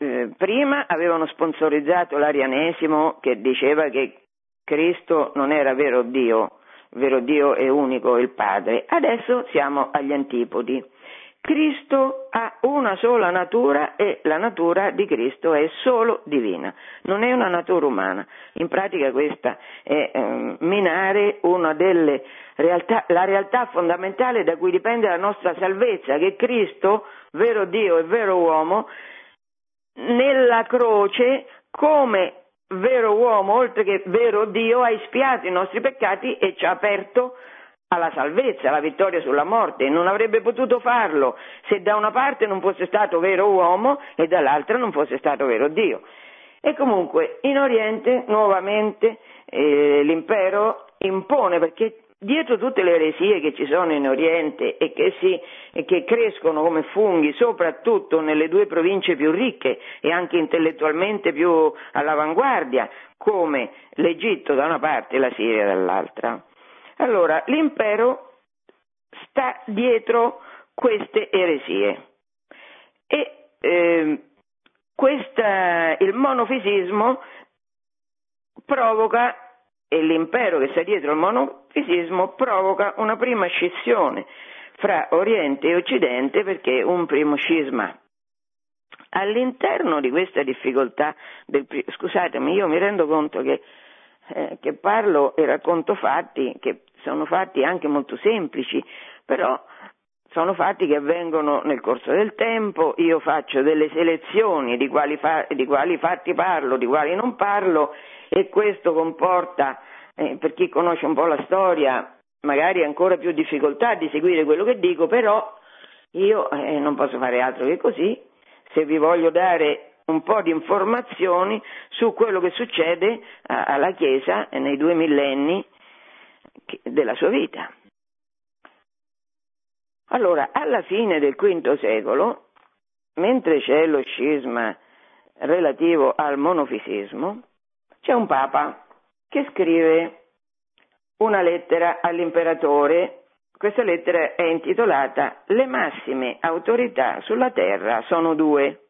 eh, prima avevano sponsorizzato l'arianesimo che diceva che Cristo non era vero Dio, vero Dio è unico il Padre. Adesso siamo agli antipodi. Cristo ha una sola natura e la natura di Cristo è solo divina, non è una natura umana. In pratica questa è eh, minare una delle realtà, la realtà fondamentale da cui dipende la nostra salvezza, che Cristo, vero Dio e vero uomo, nella croce come vero uomo, oltre che vero Dio, ha espiato i nostri peccati e ci ha aperto alla salvezza, alla vittoria sulla morte. Non avrebbe potuto farlo se da una parte non fosse stato vero uomo e dall'altra non fosse stato vero Dio. E comunque in Oriente nuovamente eh, l'impero impone perché dietro tutte le eresie che ci sono in Oriente e che, si, e che, crescono come funghi, soprattutto nelle due province più ricche e anche intellettualmente più all'avanguardia, come l'Egitto da una parte e la Siria dall'altra. Allora, l'impero sta dietro queste eresie e eh, questa, il monofisismo provoca e l'impero che sta dietro il monofisismo provoca una prima scissione fra Oriente e Occidente perché un primo scisma. All'interno di questa difficoltà, del, scusatemi, io mi rendo conto che, eh, che parlo e racconto fatti che sono fatti anche molto semplici, però sono fatti che avvengono nel corso del tempo, io faccio delle selezioni di quali, fa, di quali fatti parlo, di quali non parlo e questo comporta, eh, per chi conosce un po' la storia, magari ancora più difficoltà di seguire quello che dico, però io eh, non posso fare altro che così, se vi voglio dare un po' di informazioni su quello che succede a, alla Chiesa nei due millenni della sua vita. Allora, alla fine del V secolo, mentre c'è lo scisma relativo al monofisismo, c'è un papa che scrive una lettera all'imperatore. Questa lettera è intitolata Le massime autorità sulla terra sono due.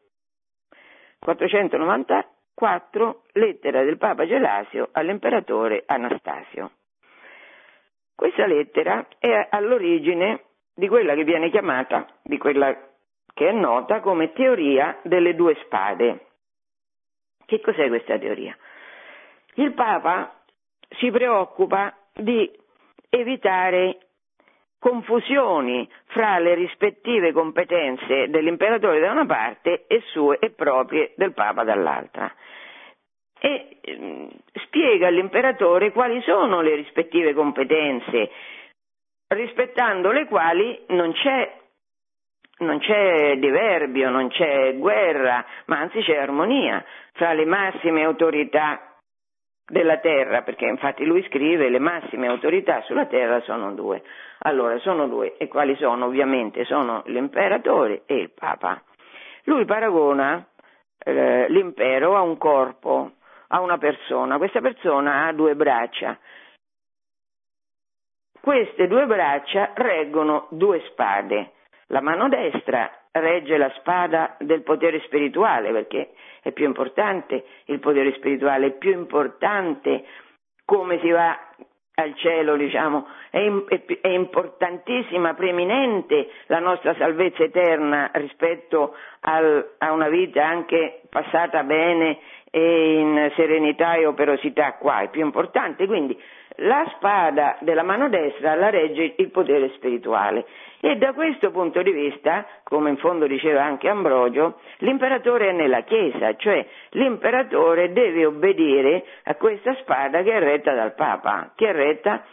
494 lettera del Papa Gelasio all'imperatore Anastasio. Questa lettera è all'origine di quella che viene chiamata, di quella che è nota come teoria delle due spade. Che cos'è questa teoria? Il Papa si preoccupa di evitare confusioni fra le rispettive competenze dell'imperatore da una parte e sue e proprie del Papa dall'altra. E eh, spiega all'imperatore quali sono le rispettive competenze rispettando le quali non c'è, non c'è diverbio, non c'è guerra, ma anzi c'è armonia fra le massime autorità della terra, perché infatti lui scrive le massime autorità sulla terra sono due. Allora, sono due, e quali sono? Ovviamente sono l'imperatore e il papa. Lui paragona eh, l'impero a un corpo, a una persona. Questa persona ha due braccia. Queste due braccia reggono due spade. La mano destra regge la spada del potere spirituale, perché è più importante il potere spirituale, è più importante come si va al cielo, diciamo, è, è, importantissima, preeminente la nostra salvezza eterna rispetto al, a una vita anche passata bene e in serenità e operosità qua, è più importante, quindi la spada della mano destra la regge il potere spirituale e da questo punto di vista, come in fondo diceva anche Ambrogio, l'imperatore è nella Chiesa, cioè l'imperatore deve obbedire a questa spada che è retta dal Papa, che è retta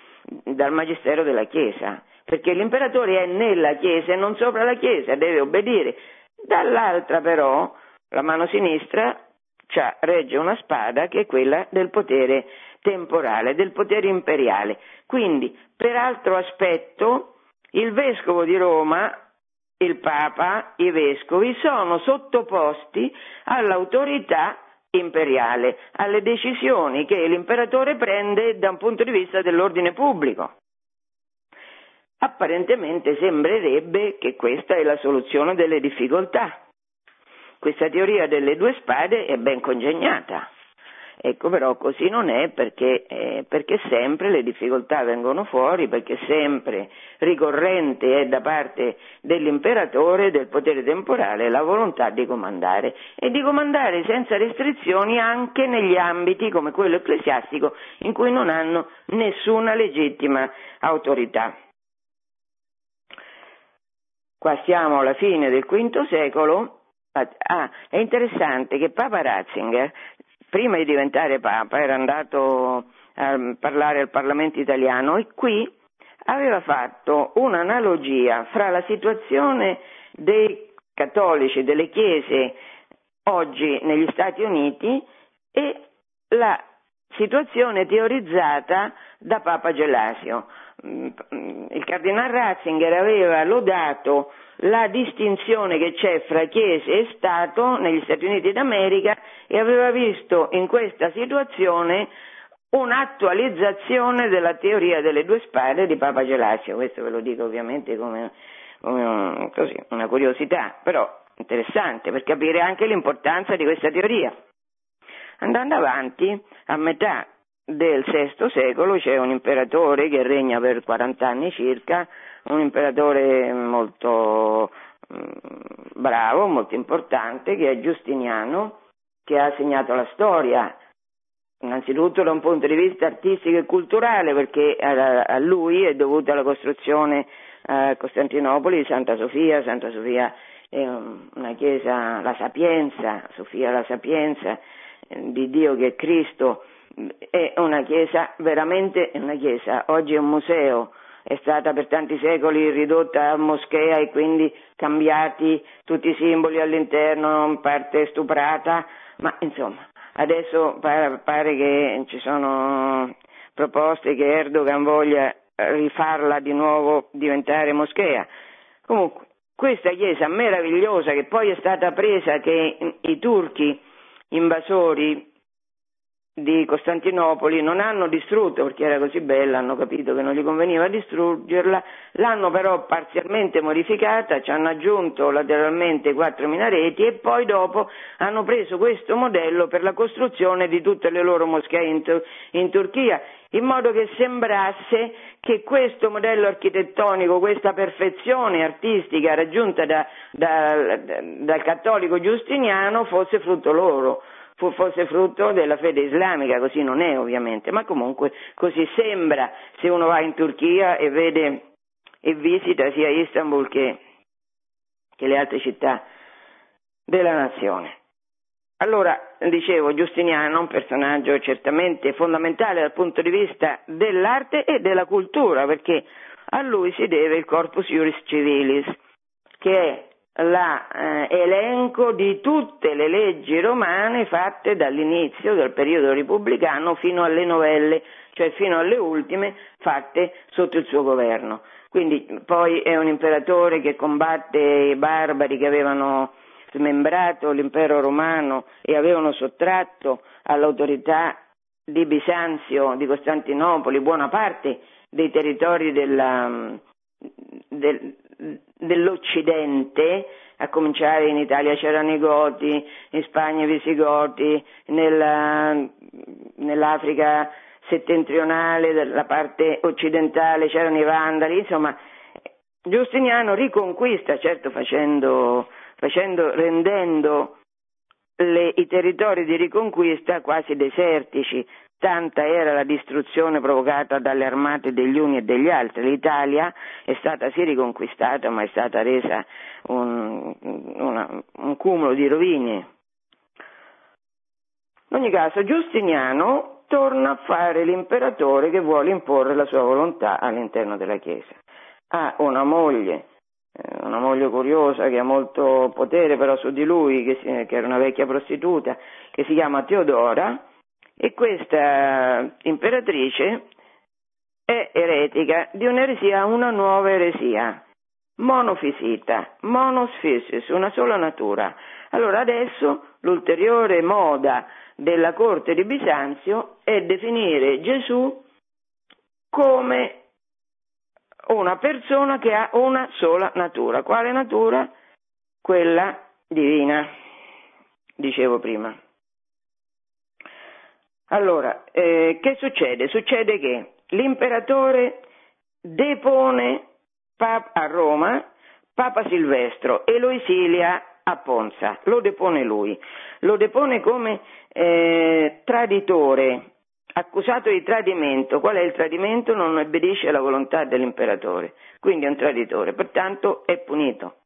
dal Magistero della Chiesa, perché l'imperatore è nella Chiesa e non sopra la Chiesa, deve obbedire. Dall'altra però, la mano sinistra cioè, regge una spada che è quella del potere temporale, del potere imperiale. Quindi, per altro aspetto, il vescovo di Roma, il Papa, i vescovi sono sottoposti all'autorità imperiale, alle decisioni che l'imperatore prende da un punto di vista dell'ordine pubblico. Apparentemente sembrerebbe che questa è la soluzione delle difficoltà. Questa teoria delle due spade è ben congegnata. Ecco, però così non è perché, eh, perché, sempre le difficoltà vengono fuori, perché sempre ricorrente è da parte dell'imperatore, del potere temporale, la volontà di comandare e di comandare senza restrizioni anche negli ambiti come quello ecclesiastico in cui non hanno nessuna legittima autorità. Qua siamo alla fine del V secolo. Ah, è interessante che Papa Ratzinger prima di diventare Papa era andato a parlare al Parlamento italiano e qui aveva fatto un'analogia fra la situazione dei cattolici, delle chiese oggi negli Stati Uniti e la situazione teorizzata da Papa Gelasio. Mm, il cardinale Ratzinger aveva lodato la distinzione che c'è fra Chiesa e Stato negli Stati Uniti d'America e aveva visto in questa situazione un'attualizzazione della teoria delle due spade di Papa Gelasio. Questo ve lo dico ovviamente come, come così, una curiosità, però interessante per capire anche l'importanza di questa teoria. Andando avanti, a metà del VI secolo c'è un imperatore che regna per 40 anni circa, un imperatore molto mm, bravo, molto importante, che è Giustiniano, che ha segnato la storia, innanzitutto da un punto di vista artistico e culturale, perché a, lui è dovuta la costruzione a Costantinopoli di Santa Sofia, Santa Sofia è una chiesa, la sapienza, Sofia la sapienza eh, di Dio che è Cristo, è una chiesa, veramente una chiesa, oggi è un museo, è stata per tanti secoli ridotta a moschea e quindi cambiati tutti i simboli all'interno, in parte stuprata, ma insomma adesso pare, che ci sono proposte che Erdogan voglia rifarla di nuovo diventare moschea. Comunque, questa chiesa meravigliosa che poi è stata presa che i turchi invasori di Costantinopoli non hanno distrutto perché era così bella, hanno capito che non gli conveniva distruggerla, l'hanno però parzialmente modificata, ci hanno aggiunto lateralmente quattro minareti e poi dopo hanno preso questo modello per la costruzione di tutte le loro moschee in, in Turchia, in modo che sembrasse che questo modello architettonico, questa perfezione artistica raggiunta da, da, da, dal cattolico giustiniano fosse frutto loro fosse frutto della fede islamica, così non è ovviamente, ma comunque così sembra se uno va in Turchia e vede e visita sia Istanbul che, che le altre città della nazione. Allora, dicevo, Giustiniano, un personaggio certamente fondamentale dal punto di vista dell'arte e della cultura, perché a lui si deve il Corpus Juris Civilis, che è l'elenco eh, di tutte le leggi romane fatte dall'inizio del periodo repubblicano fino alle novelle, cioè fino alle ultime fatte sotto il suo governo. Quindi poi è un imperatore che combatte i barbari che avevano smembrato l'impero romano e avevano sottratto all'autorità di Bisanzio, di Costantinopoli, buona parte dei territori della, del, dell'Occidente, a cominciare in Italia c'erano i Goti, in Spagna i Visigoti, nella, nell'Africa settentrionale, della parte occidentale c'erano i Vandali, insomma Giustiniano riconquista, certo facendo, facendo rendendo le, i territori di riconquista quasi desertici, tanta era la distruzione provocata dalle armate degli uni e degli altri. L'Italia è stata sì riconquistata, ma è stata resa un, una, un cumulo di rovine. In ogni caso, Giustiniano torna a fare l'imperatore che vuole imporre la sua volontà all'interno della Chiesa. Ha una moglie eh, una moglie curiosa che ha molto potere però su di lui, che era una vecchia prostituta, che si chiama Teodora, e questa imperatrice è eretica di un'eresia una nuova eresia, monofisita, monos physis, una sola natura. Allora adesso l'ulteriore moda della corte di Bisanzio è definire Gesù come una persona che ha una sola natura. Quale natura? Quella divina, dicevo prima. Allora, eh, che succede? Succede che l'imperatore depone a Roma Papa Silvestro e lo esilia a Ponza, lo depone lui, lo depone come eh, traditore, accusato di tradimento. Qual è il tradimento? Non obbedisce alla volontà dell'imperatore, quindi è un traditore, pertanto è punito.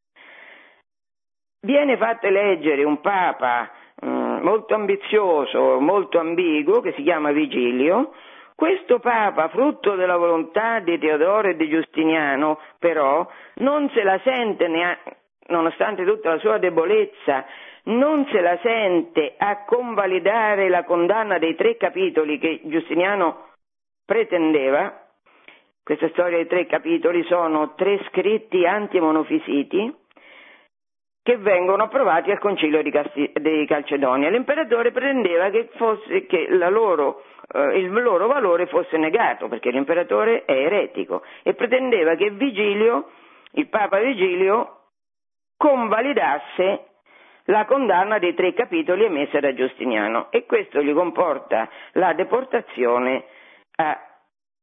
Viene fatto eleggere un papa molto ambizioso, molto ambiguo, che si chiama Vigilio. Questo papa, frutto della volontà di Teodoro e di Giustiniano, però, non se la sente neanche, nonostante tutta la sua debolezza non se la sente a convalidare la condanna dei tre capitoli che Giustiniano pretendeva, questa storia dei tre capitoli sono tre scritti anti-monofisiti che vengono approvati al concilio Casti- di Calcedonia. L'imperatore pretendeva che, fosse, che loro, eh, il loro valore fosse negato, perché l'imperatore è eretico, e pretendeva che Vigilio, il Papa Vigilio, convalidasse la condanna dei tre capitoli emessa da Giustiniano e questo gli comporta la deportazione a,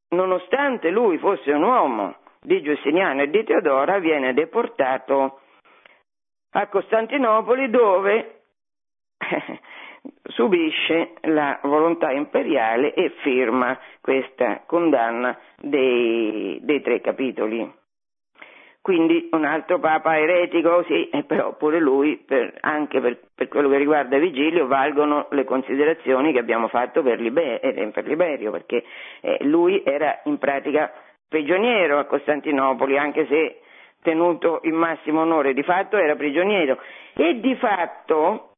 nonostante lui fosse un uomo di Giustiniano e di Teodora, viene deportato a Costantinopoli dove subisce la volontà imperiale e firma questa condanna dei, dei tre capitoli. Quindi un altro papa eretico, sì, però pure lui, per, anche per, per, quello che riguarda Vigilio, valgono le considerazioni che abbiamo fatto per, Liber, eh, per Liberio, perché eh, lui era in pratica prigioniero a Costantinopoli, anche se tenuto in massimo onore, di fatto era prigioniero. E di fatto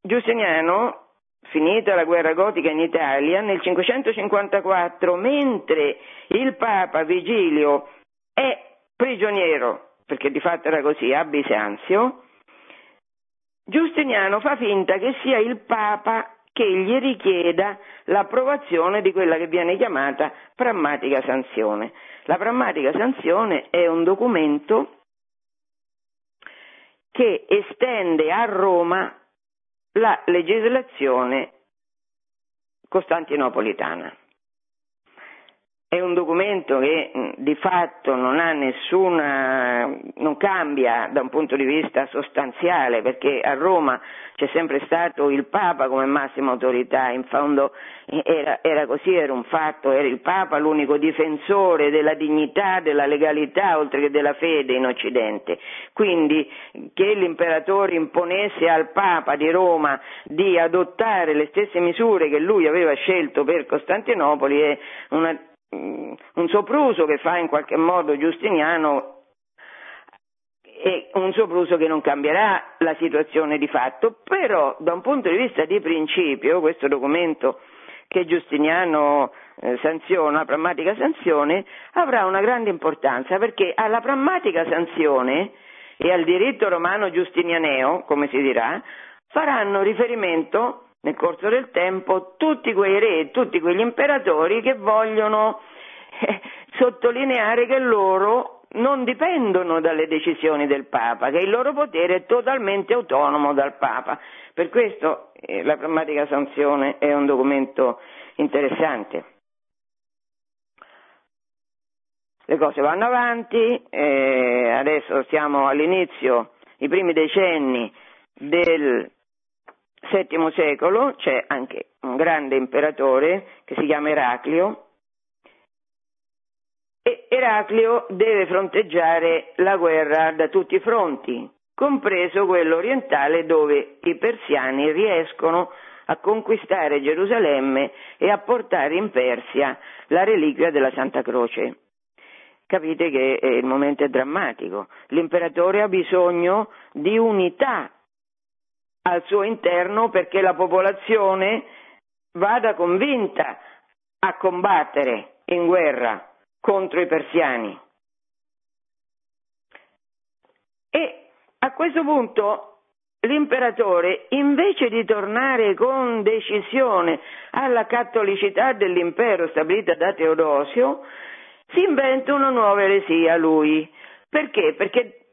Giustiniano finita la guerra gotica in Italia, nel 554, mentre il Papa Vigilio è prigioniero, perché di fatto era così, a Bisanzio, Giustiniano fa finta che sia il Papa che gli richieda l'approvazione di quella che viene chiamata prammatica sanzione. La prammatica sanzione è un documento che estende a Roma la legislazione costantinopolitana. È un documento che di fatto non ha nessuna, non cambia da un punto di vista sostanziale perché a Roma c'è sempre stato il Papa come massima autorità, in fondo era, era così, era un fatto, era il Papa l'unico difensore della dignità, della legalità oltre che della fede in Occidente. Quindi che l'imperatore imponesse al Papa di Roma di adottare le stesse misure che lui aveva scelto per Costantinopoli è una un sopruso che fa in qualche modo Giustiniano e un sopruso che non cambierà la situazione di fatto, però da un punto di vista di principio questo documento che Giustiniano eh, sanziona, pragmatica sanzione, avrà una grande importanza perché alla pragmatica sanzione e al diritto romano giustinianeo, come si dirà, faranno riferimento nel corso del tempo tutti quei re e tutti quegli imperatori che vogliono eh, sottolineare che loro non dipendono dalle decisioni del Papa, che il loro potere è totalmente autonomo dal Papa. Per questo eh, la pragmatica sanzione è un documento interessante. Le cose vanno avanti, eh, adesso siamo all'inizio, i primi decenni del VII secolo, c'è anche un grande imperatore che si chiama Eraclio, e Eraclio deve fronteggiare la guerra da tutti i fronti, compreso quello orientale dove i persiani riescono a conquistare Gerusalemme e a portare in Persia la reliquia della Santa Croce. Capite che il momento è drammatico. L'imperatore ha bisogno di unità al suo interno perché la popolazione vada convinta a combattere in guerra contro i persiani. E a questo punto l'imperatore, invece di tornare con decisione alla cattolicità dell'impero stabilita da Teodosio, si inventa una nuova eresia lui. Perché? Perché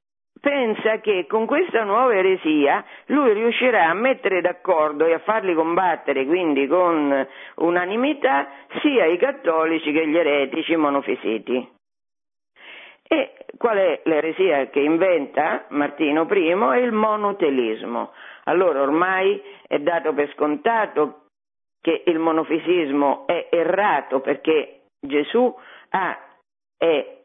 pensa che con questa nuova eresia lui riuscirà a mettere d'accordo e a farli combattere, quindi con unanimità, sia i cattolici che gli eretici monofisiti. E qual è l'eresia che inventa Martino I? È il monotelismo. Allora ormai è dato per scontato che il monofisismo è errato perché Gesù ha, è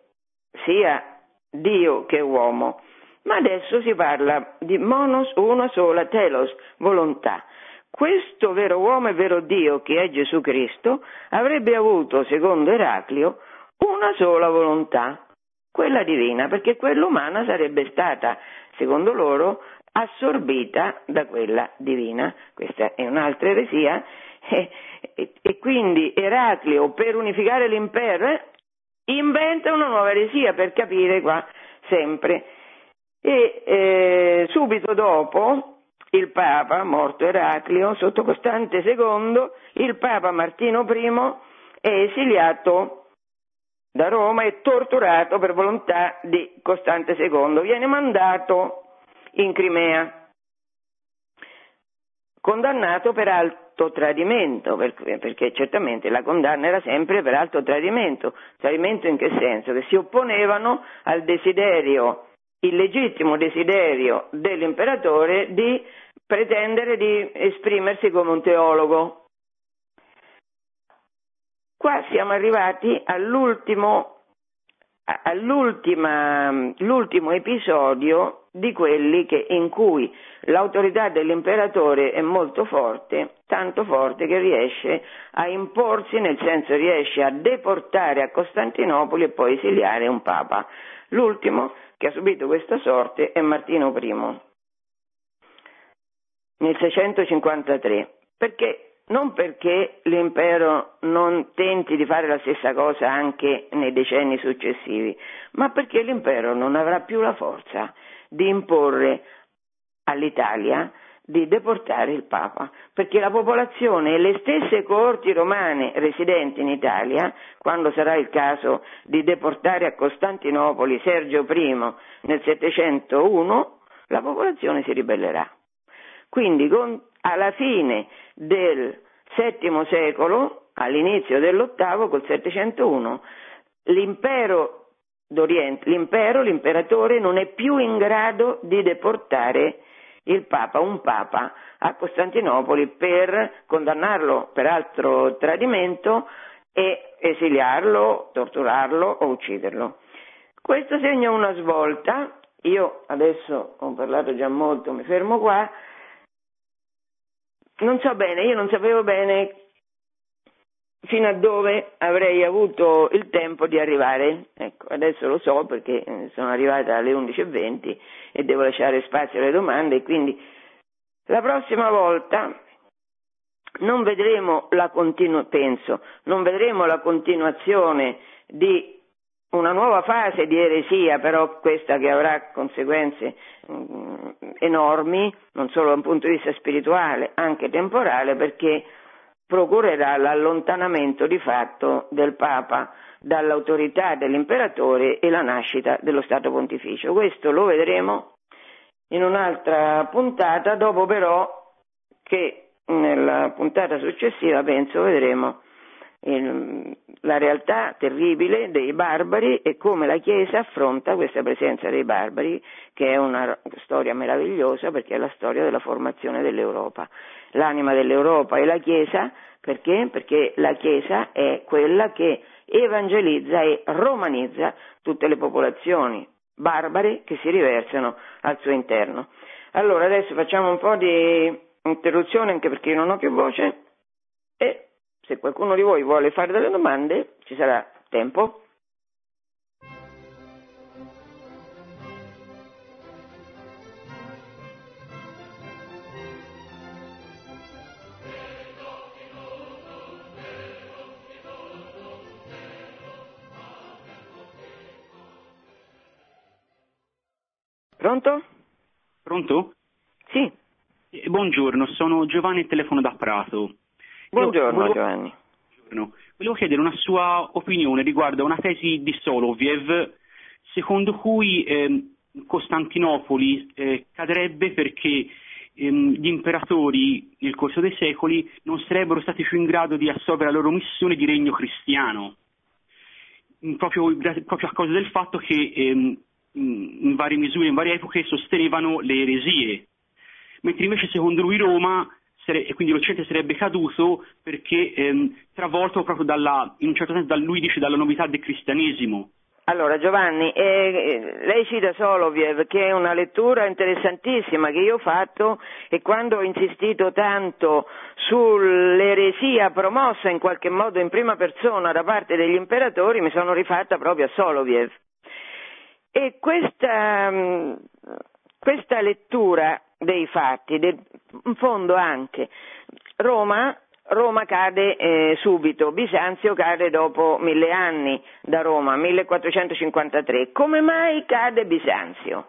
sia Dio che uomo ma adesso si parla di monos, una sola, telos, volontà. Questo vero uomo e vero Dio, che è Gesù Cristo, avrebbe avuto, secondo Eraclio, una sola volontà, quella divina, perché quella umana sarebbe stata, secondo loro, assorbita da quella divina. Questa è un'altra eresia. E, e, e quindi Eraclio, per unificare l'impero, eh, inventa una nuova eresia per capire qua sempre e eh, subito dopo il Papa, morto Eraclio, sotto Costante II, il Papa Martino I è esiliato da Roma e torturato per volontà di Costante II. Viene mandato in Crimea, condannato per alto tradimento, perché certamente la condanna era sempre per alto tradimento. Tradimento in che senso? Che si opponevano al desiderio il legittimo desiderio dell'imperatore di pretendere di esprimersi come un teologo. Qua siamo arrivati all'ultimo, all'ultimo episodio di quelli che, in cui l'autorità dell'imperatore è molto forte, tanto forte che riesce a imporsi, nel senso riesce a deportare a Costantinopoli e poi esiliare un papa. L'ultimo che ha subito questa sorte è Martino I nel 653, perché? Non perché l'impero non tenti di fare la stessa cosa anche nei decenni successivi, ma perché l'impero non avrà più la forza di imporre all'Italia di deportare il Papa, perché la popolazione e le stesse coorti romane residenti in Italia, quando sarà il caso di deportare a Costantinopoli Sergio I nel 701, la popolazione si ribellerà. Quindi con, alla fine del VII secolo, all'inizio dell'ottavo, col 701, l'impero d'Oriente, l'impero, l'imperatore non è più in grado di deportare il Papa, un Papa a Costantinopoli per condannarlo per altro tradimento e esiliarlo, torturarlo o ucciderlo. Questo segna una svolta, io adesso ho parlato già molto, mi fermo qua, non so bene, io non sapevo bene fino a dove avrei avuto il tempo di arrivare. Ecco, adesso lo so perché eh, sono arrivata alle 11.20 e devo lasciare spazio alle domande, quindi la prossima volta non vedremo la continu- penso, non vedremo la continuazione di una nuova fase di eresia, però questa che avrà conseguenze mm, enormi, non solo da un punto di vista spirituale, anche temporale, perché procurerà l'allontanamento di fatto del Papa dall'autorità dell'imperatore e la nascita dello Stato Pontificio. Questo lo vedremo in un'altra puntata, dopo però che nella puntata successiva penso vedremo la realtà terribile dei barbari e come la Chiesa affronta questa presenza dei barbari, che è una storia meravigliosa perché è la storia della formazione dell'Europa. L'anima dell'Europa è la Chiesa, perché? Perché la Chiesa è quella che evangelizza e romanizza tutte le popolazioni barbare che si riversano al suo interno. Allora adesso facciamo un po' di interruzione anche perché io non ho più voce e se qualcuno di voi vuole fare delle domande ci sarà tempo. Pronto? Pronto? Sì. Eh, buongiorno, sono Giovanni e telefono da Prato. Buongiorno volevo... Giovanni. Volevo chiedere una sua opinione riguardo a una tesi di Soloviev secondo cui eh, Costantinopoli eh, cadrebbe perché ehm, gli imperatori nel corso dei secoli non sarebbero stati più in grado di assolvere la loro missione di regno cristiano, proprio, proprio a causa del fatto che ehm, in varie misure, in varie epoche, sostenevano le eresie, mentre invece secondo lui Roma e quindi l'Occidente sarebbe caduto perché ehm, travolto proprio dalla, in un certo senso, da, lui dalla novità del cristianesimo. Allora Giovanni, eh, lei cita Soloviev che è una lettura interessantissima che io ho fatto e quando ho insistito tanto sull'eresia promossa in qualche modo in prima persona da parte degli imperatori mi sono rifatta proprio a Soloviev. E questa, mm, questa lettura dei fatti, del, in fondo anche Roma, Roma cade eh, subito, Bisanzio cade dopo mille anni da Roma, 1453. Come mai cade Bisanzio?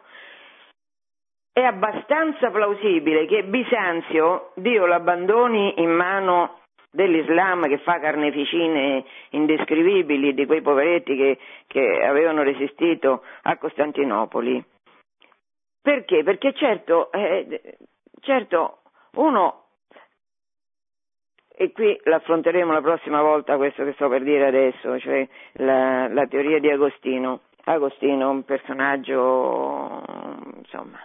È abbastanza plausibile che Bisanzio Dio l'abbandoni in mano dell'Islam che fa carneficine indescrivibili di quei poveretti che, che avevano resistito a Costantinopoli. Perché? Perché certo, eh, certo uno, e qui l'affronteremo la prossima volta questo che sto per dire adesso, cioè la, la teoria di Agostino. Agostino, un personaggio insomma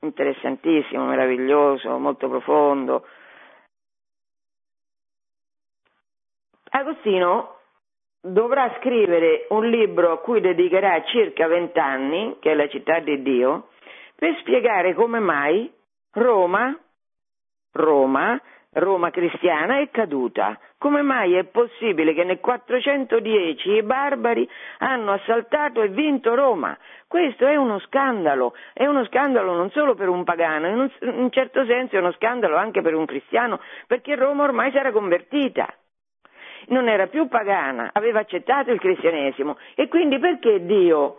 interessantissimo, meraviglioso, molto profondo, Agostino dovrà scrivere un libro a cui dedicherà circa vent'anni, che è la città di Dio, per spiegare come mai Roma, Roma, Roma cristiana è caduta. Come mai è possibile che nel 410 i barbari hanno assaltato e vinto Roma? Questo è uno scandalo, è uno scandalo non solo per un pagano, in un certo senso è uno scandalo anche per un cristiano, perché Roma ormai si era convertita non era più pagana, aveva accettato il cristianesimo e quindi perché Dio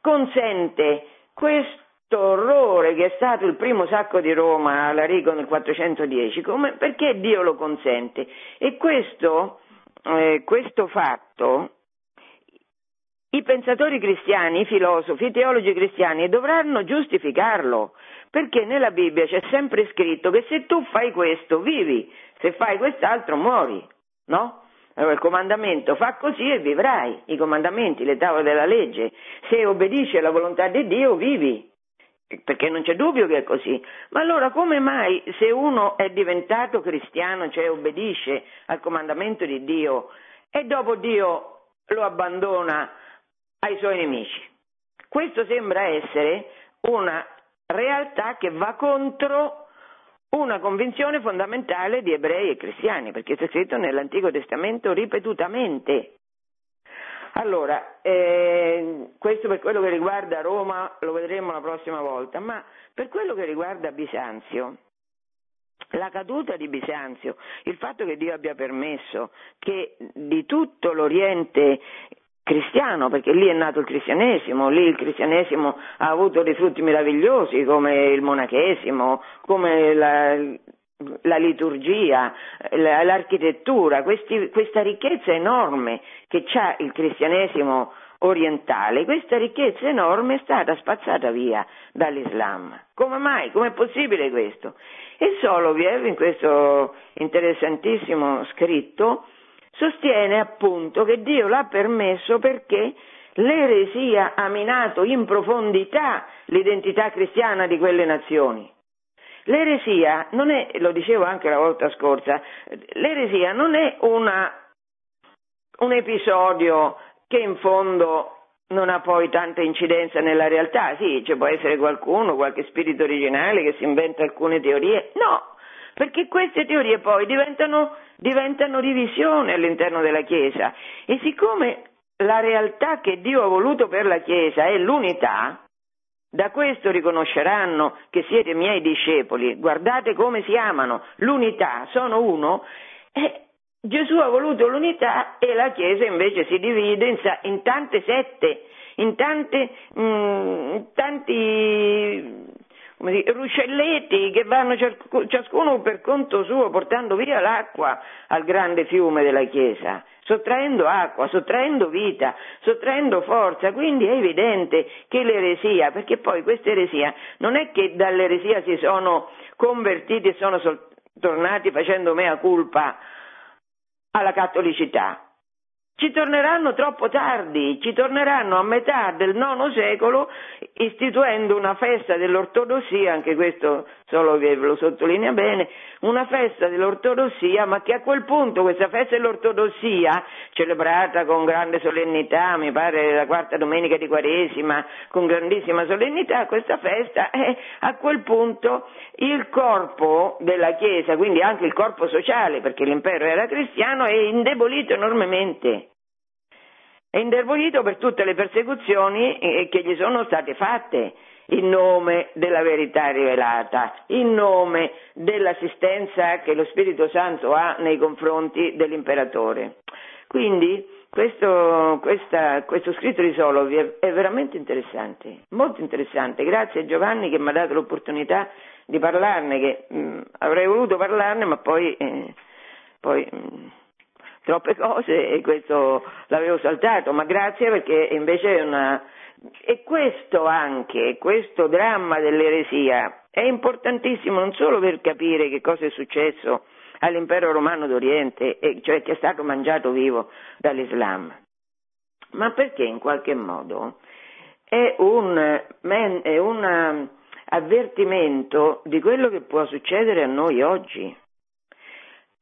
consente questo orrore che è stato il primo sacco di Roma alla Rigo nel 410, come, perché Dio lo consente? E questo, eh, questo fatto i pensatori cristiani, i filosofi, i teologi cristiani dovranno giustificarlo, perché nella Bibbia c'è sempre scritto che se tu fai questo vivi, se fai quest'altro muori, no? Allora il comandamento fa così e vivrai, i comandamenti, le tavole della legge, se obbedisci alla volontà di Dio vivi, perché non c'è dubbio che è così. Ma allora come mai se uno è diventato cristiano, cioè obbedisce al comandamento di Dio, e dopo Dio lo abbandona ai suoi nemici? Questo sembra essere una realtà che va contro una convinzione fondamentale di ebrei e cristiani, perché è scritto nell'Antico Testamento ripetutamente. Allora, eh, questo per quello che riguarda Roma lo vedremo la prossima volta, ma per quello che riguarda Bisanzio, la caduta di Bisanzio, il fatto che Dio abbia permesso che di tutto l'Oriente cristiano, perché lì è nato il cristianesimo, lì il cristianesimo ha avuto dei frutti meravigliosi come il monachesimo, come la, la liturgia, l'architettura, questi, questa ricchezza enorme che ha il cristianesimo orientale, questa ricchezza enorme è stata spazzata via dall'Islam. Come mai? Com'è possibile questo? E Soloviev in questo interessantissimo scritto sostiene appunto che Dio l'ha permesso perché l'eresia ha minato in profondità l'identità cristiana di quelle nazioni. L'eresia non è, lo dicevo anche la volta scorsa, l'eresia non è una, un episodio che in fondo non ha poi tanta incidenza nella realtà, sì, ci può essere qualcuno, qualche spirito originale che si inventa alcune teorie, no, perché queste teorie poi diventano, diventano divisione all'interno della Chiesa. E siccome la realtà che Dio ha voluto per la Chiesa è l'unità, da questo riconosceranno che siete miei discepoli, guardate come si amano, l'unità, sono uno, e Gesù ha voluto l'unità e la Chiesa invece si divide in, in tante sette, in, tante, mh, mm, tanti dire, ruscelletti che vanno ciascuno per conto suo portando via l'acqua al grande fiume della Chiesa, sottraendo acqua, sottraendo vita, sottraendo forza. Quindi è evidente che l'eresia, perché poi questa eresia non è che dall'eresia si sono convertiti e sono sol- tornati facendo mea culpa alla cattolicità, ci torneranno troppo tardi, ci torneranno a metà del IX secolo istituendo una festa dell'ortodossia, anche questo solo ve lo sottolinea bene, una festa dell'ortodossia, ma che a quel punto questa festa dell'ortodossia, celebrata con grande solennità, mi pare la quarta domenica di Quaresima, con grandissima solennità, questa festa è a quel punto il corpo della Chiesa, quindi anche il corpo sociale, perché l'impero era cristiano, è indebolito enormemente è indebolito per tutte le persecuzioni che gli sono state fatte in nome della verità rivelata, in nome dell'assistenza che lo Spirito Santo ha nei confronti dell'imperatore. Quindi questo, questa, questo scritto di Solovi è, è, veramente interessante, molto interessante. Grazie a Giovanni che mi ha dato l'opportunità di parlarne, che mh, mm, avrei voluto parlarne ma poi, eh, poi mh, mm, troppe cose e questo l'avevo saltato, ma grazie perché invece è una... E questo anche, questo dramma dell'eresia è importantissimo non solo per capire che cosa è successo all'impero romano d'Oriente, cioè che è stato mangiato vivo dall'Islam, ma perché in qualche modo è un, è un avvertimento di quello che può succedere a noi oggi.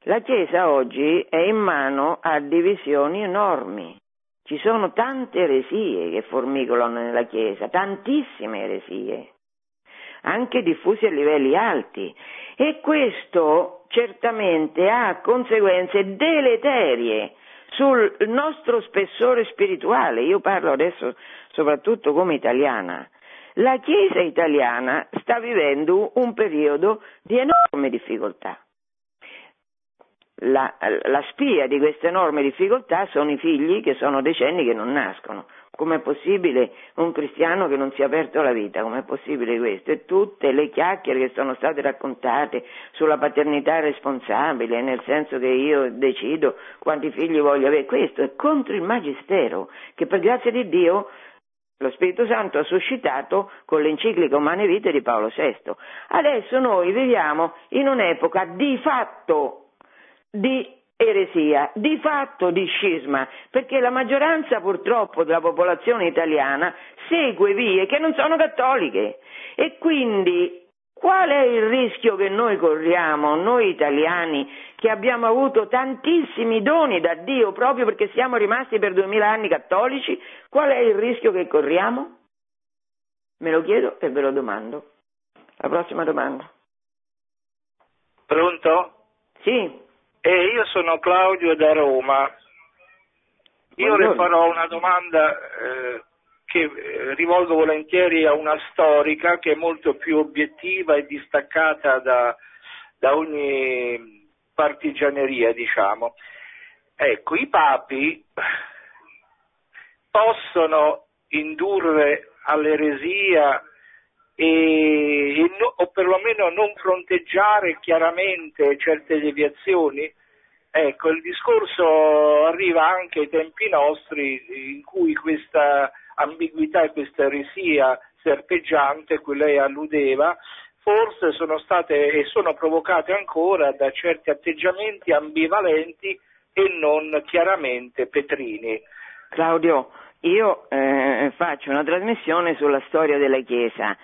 La Chiesa oggi è in mano a divisioni enormi. Ci sono tante eresie che formicolano nella Chiesa, tantissime eresie, anche diffuse a livelli alti. E questo certamente ha conseguenze deleterie sul nostro spessore spirituale. Io parlo adesso soprattutto come italiana. La Chiesa italiana sta vivendo un periodo di enorme difficoltà la, la, spia di queste enormi difficoltà sono i figli che sono decenni che non nascono. Com'è possibile un cristiano che non si è aperto alla vita? Com'è possibile questo? E tutte le chiacchiere che sono state raccontate sulla paternità responsabile, nel senso che io decido quanti figli voglio avere, questo è contro il magistero, che per grazia di Dio lo Spirito Santo ha suscitato con l'enciclica Umane Vite di Paolo VI. Adesso noi viviamo in un'epoca di fatto di eresia, di fatto di scisma, perché la maggioranza purtroppo della popolazione italiana segue vie che non sono cattoliche e quindi qual è il rischio che noi corriamo, noi italiani, che abbiamo avuto tantissimi doni da Dio proprio perché siamo rimasti per duemila anni cattolici, qual è il rischio che corriamo? Me lo chiedo e ve lo domando. La prossima domanda. Pronto? Sì. Eh, io sono Claudio da Roma. Io Buongiorno. le farò una domanda eh, che eh, rivolgo volentieri a una storica che è molto più obiettiva e distaccata da, da ogni partigianeria, diciamo. Ecco, i papi possono indurre all'eresia e, e no- o perlomeno non fronteggiare chiaramente certe deviazioni? Ecco, il discorso arriva anche ai tempi nostri in cui questa ambiguità e questa eresia serpeggiante cui lei alludeva forse sono state e sono provocate ancora da certi atteggiamenti ambivalenti e non chiaramente petrini. Claudio, io eh, faccio una trasmissione sulla storia della Chiesa.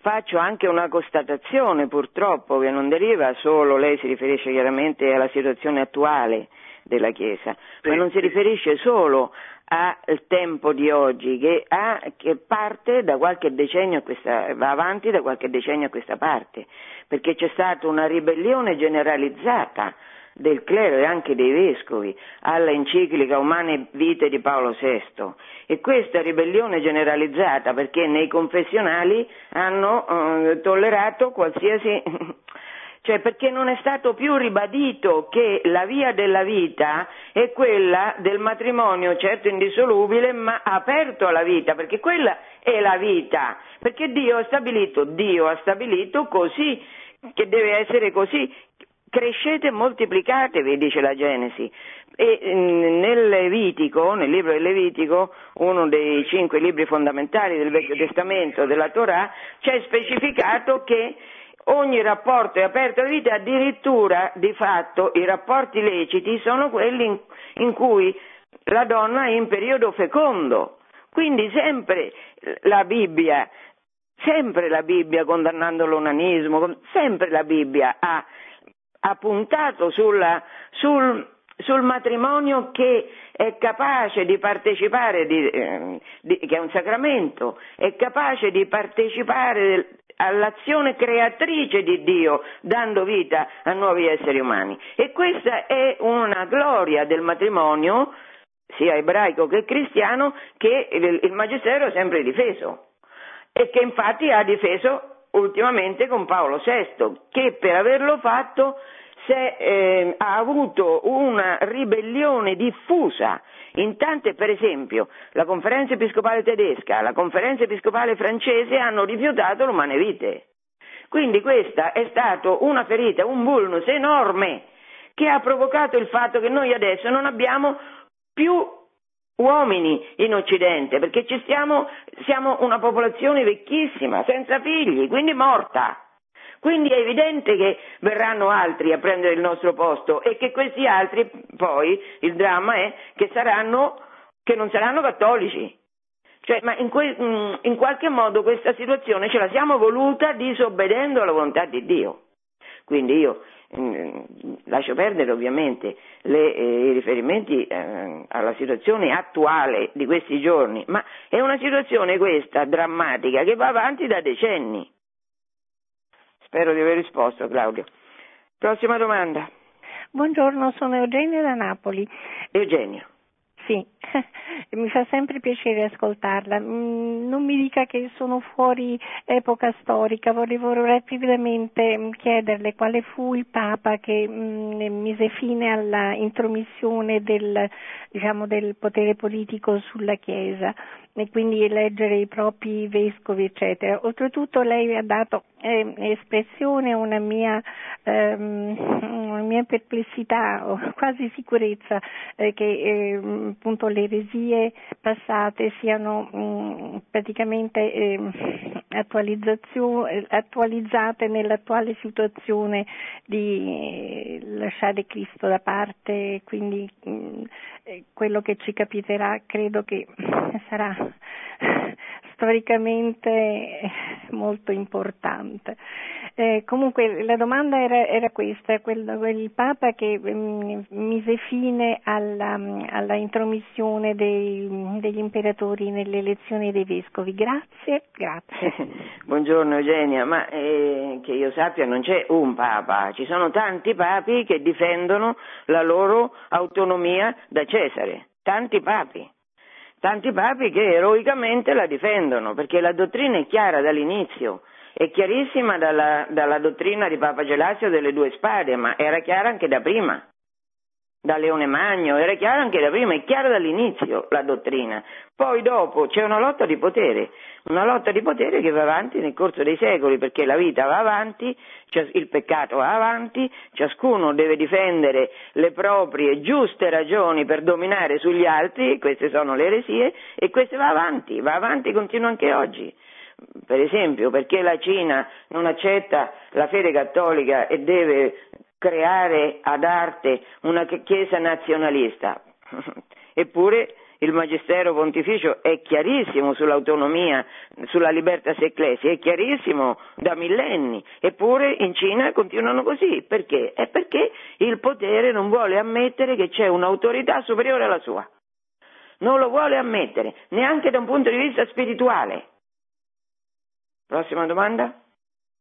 Faccio anche una constatazione, purtroppo, che non deriva solo, lei si riferisce chiaramente alla situazione attuale della Chiesa, ma Sì, non si riferisce solo al tempo di oggi, che, ha- che parte da qualche decennio a questa, va avanti da qualche decennio a questa parte, perché c'è stata una ribellione generalizzata del clero e anche dei vescovi alla enciclica Umane Vite di Paolo VI e questa ribellione generalizzata perché nei confessionali hanno eh, tollerato qualsiasi cioè perché non è stato più ribadito che la via della vita è quella del matrimonio certo indissolubile ma aperto alla vita perché quella è la vita perché Dio ha stabilito Dio ha stabilito così che deve essere così crescete e moltiplicatevi, dice la Genesi. E mm, nel Levitico, nel libro del Levitico, uno dei cinque libri fondamentali del Vecchio Testamento, della Torah, c'è specificato che ogni rapporto è aperto alla vita, addirittura di fatto i rapporti leciti sono quelli in, in cui la donna è in periodo fecondo. Quindi sempre la Bibbia, sempre la Bibbia condannando l'onanismo, sempre la Bibbia ha ha puntato sulla- sul, sul matrimonio che è capace di partecipare, di, ehm, di- che è un sacramento, è capace di partecipare all'azione creatrice di Dio, dando vita a nuovi esseri umani. E questa è una gloria del matrimonio, sia ebraico che cristiano, che il, il Magistero ha sempre difeso e che infatti ha difeso ultimamente con Paolo VI, che per averlo fatto se, eh, ha avuto una ribellione diffusa in tante, per esempio, la conferenza episcopale tedesca, la conferenza episcopale francese hanno rifiutato l'umane vite. Quindi questa è stata una ferita, un vulnus enorme che ha provocato il fatto che noi adesso non abbiamo più uomini in Occidente, perché stiamo, siamo una popolazione vecchissima, senza figli, quindi morta. Quindi è evidente che verranno altri a prendere il nostro posto e che questi altri poi il dramma è che saranno che non saranno cattolici. Cioè, ma in, que- mm, in qualche modo questa situazione ce la siamo voluta disobbedendo alla volontà di Dio. Quindi io lascio perdere ovviamente le, eh, i riferimenti eh, alla situazione attuale di questi giorni, ma è una situazione questa drammatica che va avanti da decenni. Spero di aver risposto Claudio. Prossima domanda. Buongiorno, sono Eugenia da Napoli. Eugenio. Sì, mi fa sempre piacere ascoltarla. Mm, Non mi dica che sono fuori epoca storica, volevo rapidamente mm, chiederle quale fu il Papa che mm, mise fine alla intromissione del, diciamo, del potere politico sulla Chiesa e quindi eleggere i propri vescovi, eccetera. Oltretutto lei ha dato eh, espressione a una mia, ehm, una mia perplessità o quasi sicurezza eh, che ehm, appunto le eresie passate siano mh, praticamente ehm, attualizzazione- eh, attualizzate nell'attuale situazione di eh, lasciare Cristo da parte, quindi mh, eh, quello che ci capiterà credo che sarà storicamente molto importante. Eh, comunque la domanda era, era questa, quel, quel, Papa che um, mise fine alla, um, alla intromissione dei, degli imperatori nelle elezioni dei vescovi. Grazie, grazie. Buongiorno Eugenia, ma eh, che io sappia non c'è un Papa, ci sono tanti papi che difendono la loro autonomia da Cesare, tanti papi tanti papi che eroicamente la difendono, perché la dottrina è chiara dall'inizio, è chiarissima dalla, dalla dottrina di Papa Gelasio delle due spade, ma era chiara anche da prima da Leone Magno, era chiaro anche da prima, è chiaro dall'inizio la dottrina. Poi dopo c'è una lotta di potere, una lotta di potere che va avanti nel corso dei secoli, perché la vita va avanti, il peccato va avanti, ciascuno deve difendere le proprie giuste ragioni per dominare sugli altri, queste sono le eresie, e questo va avanti, va avanti, continua anche oggi. Per esempio, perché la Cina non accetta la fede cattolica e deve creare ad arte una chiesa nazionalista. Eppure il Magistero Pontificio è chiarissimo sull'autonomia, sulla libertà ecclesia, è chiarissimo da millenni, eppure in Cina continuano così. Perché? È perché il potere non vuole ammettere che c'è un'autorità superiore alla sua. Non lo vuole ammettere, neanche da un punto di vista spirituale. Prossima domanda?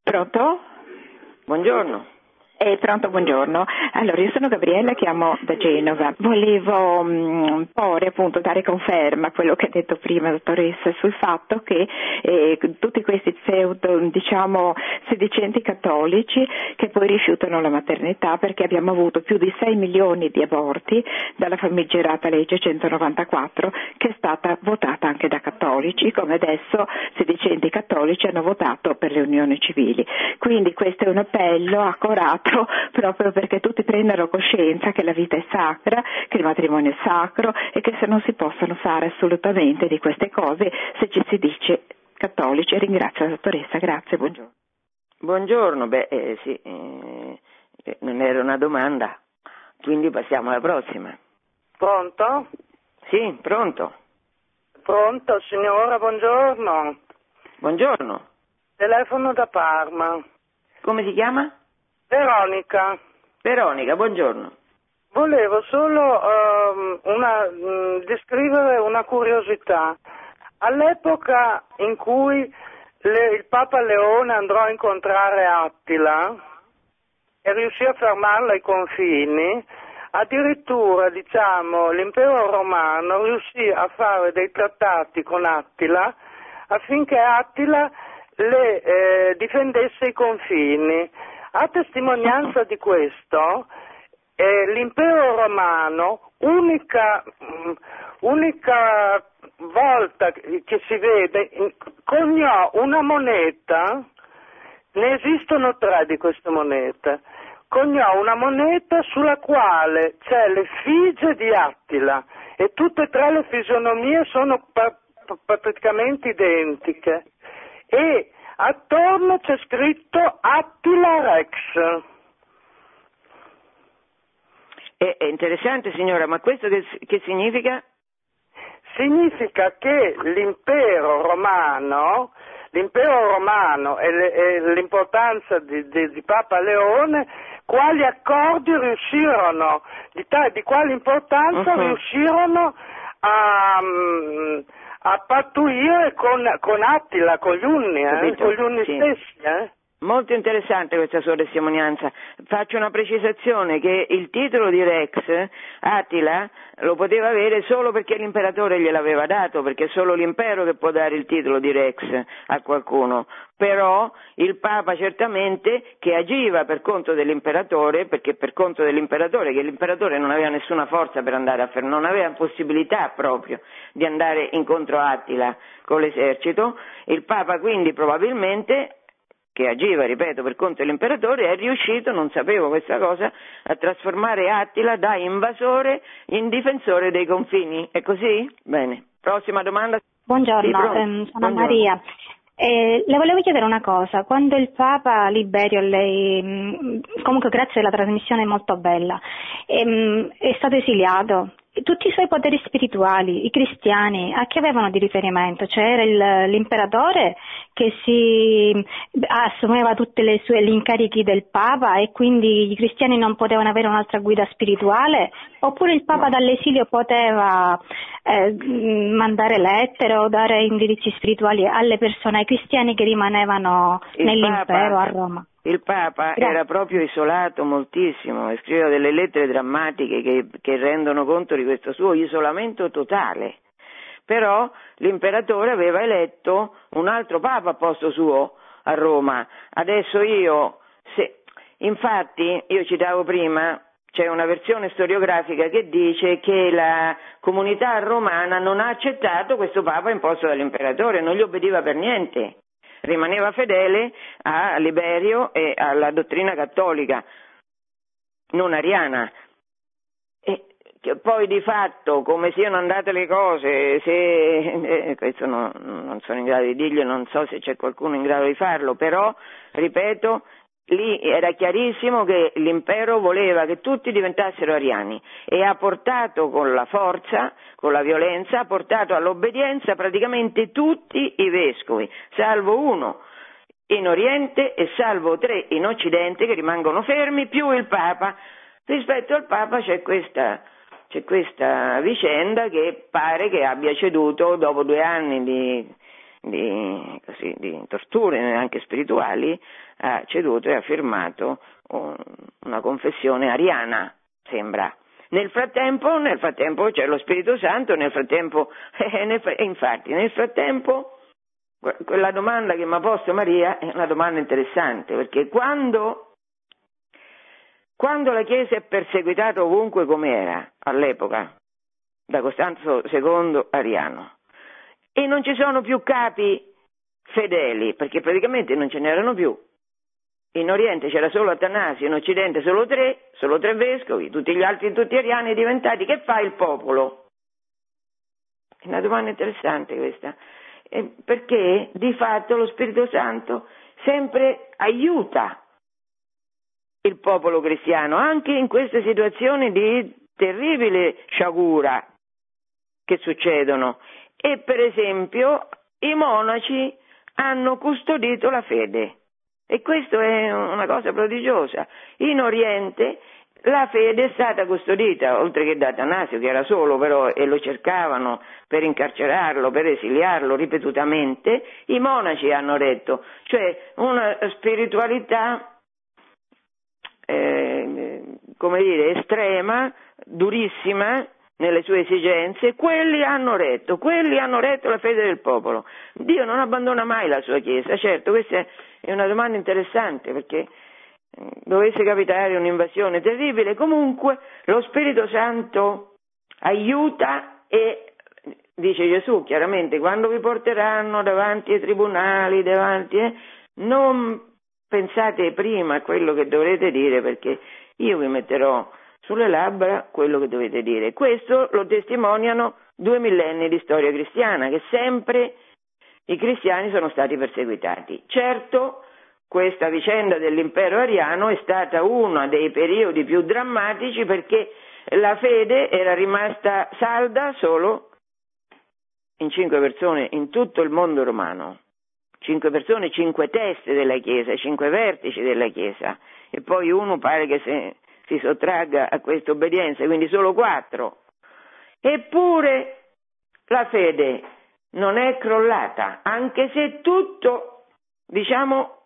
Pronto? Buongiorno. Eh, pronto, buongiorno. Allora, io sono Gabriella, chiamo da Genova. Volevo mh, mm, porre, appunto, dare conferma a quello che ha detto prima, dottoressa, sul fatto che eh, tutti questi pseudo, diciamo, sedicenti cattolici che poi rifiutano la maternità perché abbiamo avuto più di 6 milioni di aborti dalla famigerata legge 194 che è stata votata anche da cattolici, come adesso sedicenti cattolici hanno votato per le unioni civili. Quindi questo è un appello accorato sacro proprio perché tutti prendano coscienza che la vita è sacra, che il matrimonio è sacro e che se non si possono fare assolutamente di queste cose se ci si dice cattolici. Ringrazio la dottoressa, grazie, buongiorno. Buongiorno, beh eh, sì, eh, non era una domanda, quindi passiamo alla prossima. Pronto? Sì, pronto. Pronto, signora, buongiorno. Buongiorno. Telefono da Parma. Come si chiama? Veronica. Veronica, buongiorno. Volevo solo uh, una, mh, mm, descrivere una curiosità. All'epoca in cui le, il Papa Leone andrò a incontrare Attila e riuscì a fermarlo ai confini, addirittura diciamo, l'impero romano riuscì a fare dei trattati con Attila affinché Attila le eh, difendesse i confini a testimonianza di questo, eh, l'impero romano, unica, mm, unica volta che si vede, coniò una moneta, ne esistono tre di queste monete, coniò una moneta sulla quale c'è l'effigie di Attila e tutte e tre le fisionomie sono praticamente identiche e Attorno c'è scritto Attila Rex. È, è interessante signora, ma questo che, che significa? Significa che l'impero romano l'impero romano e, le, e l'importanza di, di, di, Papa Leone, quali accordi riuscirono, di, di quale importanza uh-huh. riuscirono a, um, a pattuire con, con Attila, con gli Unni, eh? con gli Unni sì. stessi. Eh? Molto interessante questa sua testimonianza. Faccio una precisazione che il titolo di Rex, Attila, lo poteva avere solo perché l'imperatore gliel'aveva dato, perché è solo l'impero che può dare il titolo di Rex a qualcuno. Però il Papa certamente che agiva per conto dell'imperatore, perché per conto dell'imperatore, che l'imperatore non aveva nessuna forza per andare a fermare, non aveva possibilità proprio di andare incontro a Attila con l'esercito, il Papa quindi probabilmente che agiva, ripeto, per conto dell'imperatore, è riuscito, non sapevo questa cosa, a trasformare Attila da invasore in difensore dei confini. È così? Bene. Prossima domanda. Buongiorno, sì, ehm, sono Buongiorno. Maria. Eh, le volevo chiedere una cosa, quando il Papa Liberio, lei, mm, comunque grazie alla trasmissione molto bella, ehm, è stato esiliato, tutti i suoi poteri spirituali, i cristiani, a che avevano di riferimento? Cioè era il, l'imperatore che si assumeva tutti gli incarichi del Papa e quindi i cristiani non potevano avere un'altra guida spirituale? Oppure il Papa dall'esilio poteva eh, mandare lettere o dare indirizzi spirituali alle persone, ai cristiani che rimanevano il nell'impero Papa, a Roma? Il Papa Grazie. era proprio isolato moltissimo e scriveva delle lettere drammatiche che, che rendono conto di questo suo isolamento totale. Però l'imperatore aveva eletto un altro Papa a posto suo a Roma. Adesso io, se, infatti, io citavo prima, c'è una versione storiografica che dice che la comunità romana non ha accettato questo Papa imposto dall'imperatore, non gli obbediva per niente rimaneva fedele a Liberio e alla dottrina cattolica, non ariana. E poi di fatto come siano andate le cose, se, eh, questo no, non sono in grado di dirglielo, non so se c'è qualcuno in grado di farlo, però, ripeto, lì era chiarissimo che l'impero voleva che tutti diventassero ariani e ha portato con la forza, con la violenza, ha portato all'obbedienza praticamente tutti i vescovi, salvo uno in Oriente e salvo tre in Occidente che rimangono fermi, più il Papa. Rispetto al Papa c'è questa, c'è questa vicenda che pare che abbia ceduto dopo due anni di di, così, di torture anche spirituali, ha ceduto e ha firmato un, una confessione ariana, sembra. Nel frattempo, nel frattempo c'è lo Spirito Santo, nel frattempo, eh, nel, infatti, nel frattempo, quella domanda che mi ha posto Maria è una domanda interessante, perché quando, quando la Chiesa è perseguitata ovunque come era all'epoca, da Costanzo II Ariano, e non ci sono più capi fedeli, perché praticamente non ce n'erano più. In Oriente c'era solo Atanasio, in Occidente solo tre, solo tre vescovi, tutti gli altri tutti ariani diventati. Che fa il popolo? È una domanda interessante questa, perché di fatto lo Spirito Santo sempre aiuta il popolo cristiano, anche in queste situazioni di terribile sciagura che succedono e per esempio i monaci hanno custodito la fede e questo è una cosa prodigiosa. In Oriente la fede è stata custodita, oltre che da Atanasio, che era solo però e lo cercavano per incarcerarlo, per esiliarlo ripetutamente, i monaci hanno retto, cioè una spiritualità, eh, come dire, estrema, durissima, nelle sue esigenze, quelli hanno retto, quelli hanno retto la fede del popolo. Dio non abbandona mai la sua Chiesa, certo, questa è una domanda interessante perché eh, dovesse capitare un'invasione terribile, comunque lo Spirito Santo aiuta e dice Gesù chiaramente quando vi porteranno davanti ai tribunali, davanti, eh, non pensate prima a quello che dovrete dire perché io vi metterò sulle labbra quello che dovete dire. Questo lo testimoniano due millenni di storia cristiana, che sempre i cristiani sono stati perseguitati. Certo, questa vicenda dell'impero ariano è stata uno dei periodi più drammatici perché la fede era rimasta salda solo in cinque persone in tutto il mondo romano. Cinque persone, cinque teste della Chiesa, cinque vertici della Chiesa. E poi uno pare che se si sottragga a questa obbedienza, quindi solo quattro. Eppure la fede non è crollata, anche se tutto, diciamo,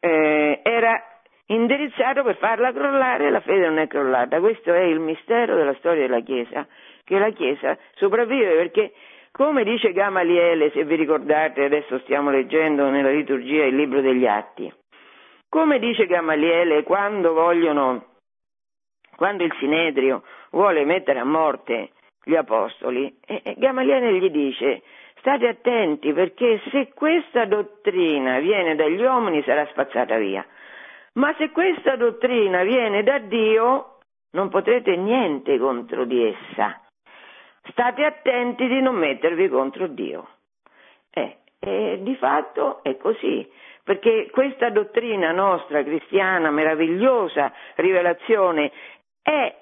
eh, era indirizzato per farla crollare, la fede non è crollata. Questo è il mistero della storia della Chiesa, che la Chiesa sopravvive perché, come dice Gamaliele, se vi ricordate, adesso stiamo leggendo nella liturgia il libro degli Atti, come dice Gamaliele, quando vogliono, quando il Sinedrio vuole mettere a morte gli apostoli, eh, Gamaliele gli dice state attenti perché se questa dottrina viene dagli uomini sarà spazzata via, ma se questa dottrina viene da Dio non potrete niente contro di essa. State attenti di non mettervi contro Dio. Eh, e di fatto è così perché questa dottrina nostra cristiana, meravigliosa rivelazione, è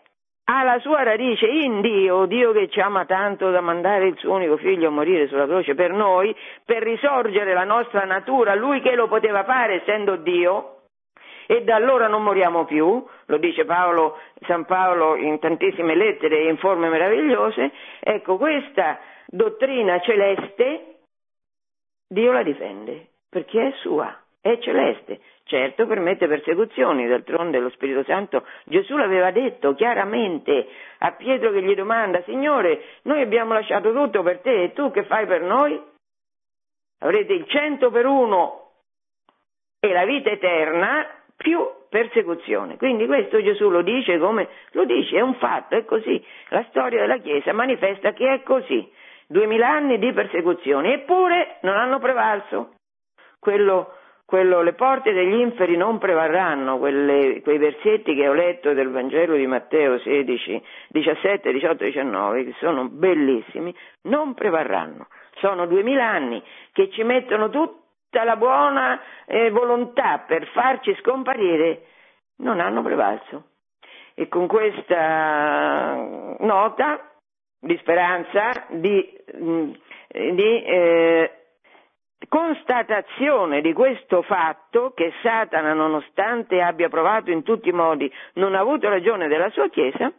ha la sua radice in Dio, Dio che ci ama tanto da mandare il suo unico figlio a morire sulla croce per noi, per risorgere la nostra natura, lui che lo poteva fare essendo Dio, e da allora non moriamo più, lo dice Paolo, San Paolo in tantissime lettere e in forme meravigliose, ecco questa dottrina celeste Dio la difende perché è sua, è celeste. Certo permette persecuzioni, d'altronde lo Spirito Santo Gesù l'aveva detto chiaramente a Pietro che gli domanda, Signore, noi abbiamo lasciato tutto per te e tu che fai per noi? Avrete il cento per uno e la vita eterna più persecuzione. Quindi questo Gesù lo dice come lo dice, è un fatto, è così. La storia della Chiesa manifesta che è così. Duemila anni di persecuzioni, eppure non hanno prevalso. Quello quello, le porte degli inferi non prevarranno, quelle, quei versetti che ho letto del Vangelo di Matteo 16, 17, 18, 19, che sono bellissimi, non prevarranno. Sono duemila anni che ci mettono tutta la buona eh, volontà per farci scomparire, non hanno prevalso. E con questa nota di speranza, di, mm, di eh, constatazione di questo fatto che Satana, nonostante abbia provato in tutti i modi, non ha avuto ragione della sua Chiesa,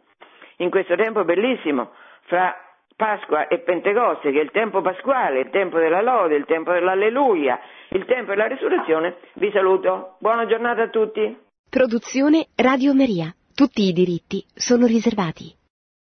in questo tempo bellissimo, fra Pasqua e Pentecoste, che è il tempo pasquale, il tempo della lode, il tempo dell'alleluia, il tempo della risurrezione, vi saluto. Buona giornata a tutti. Produzione Radio Maria. Tutti i diritti sono riservati.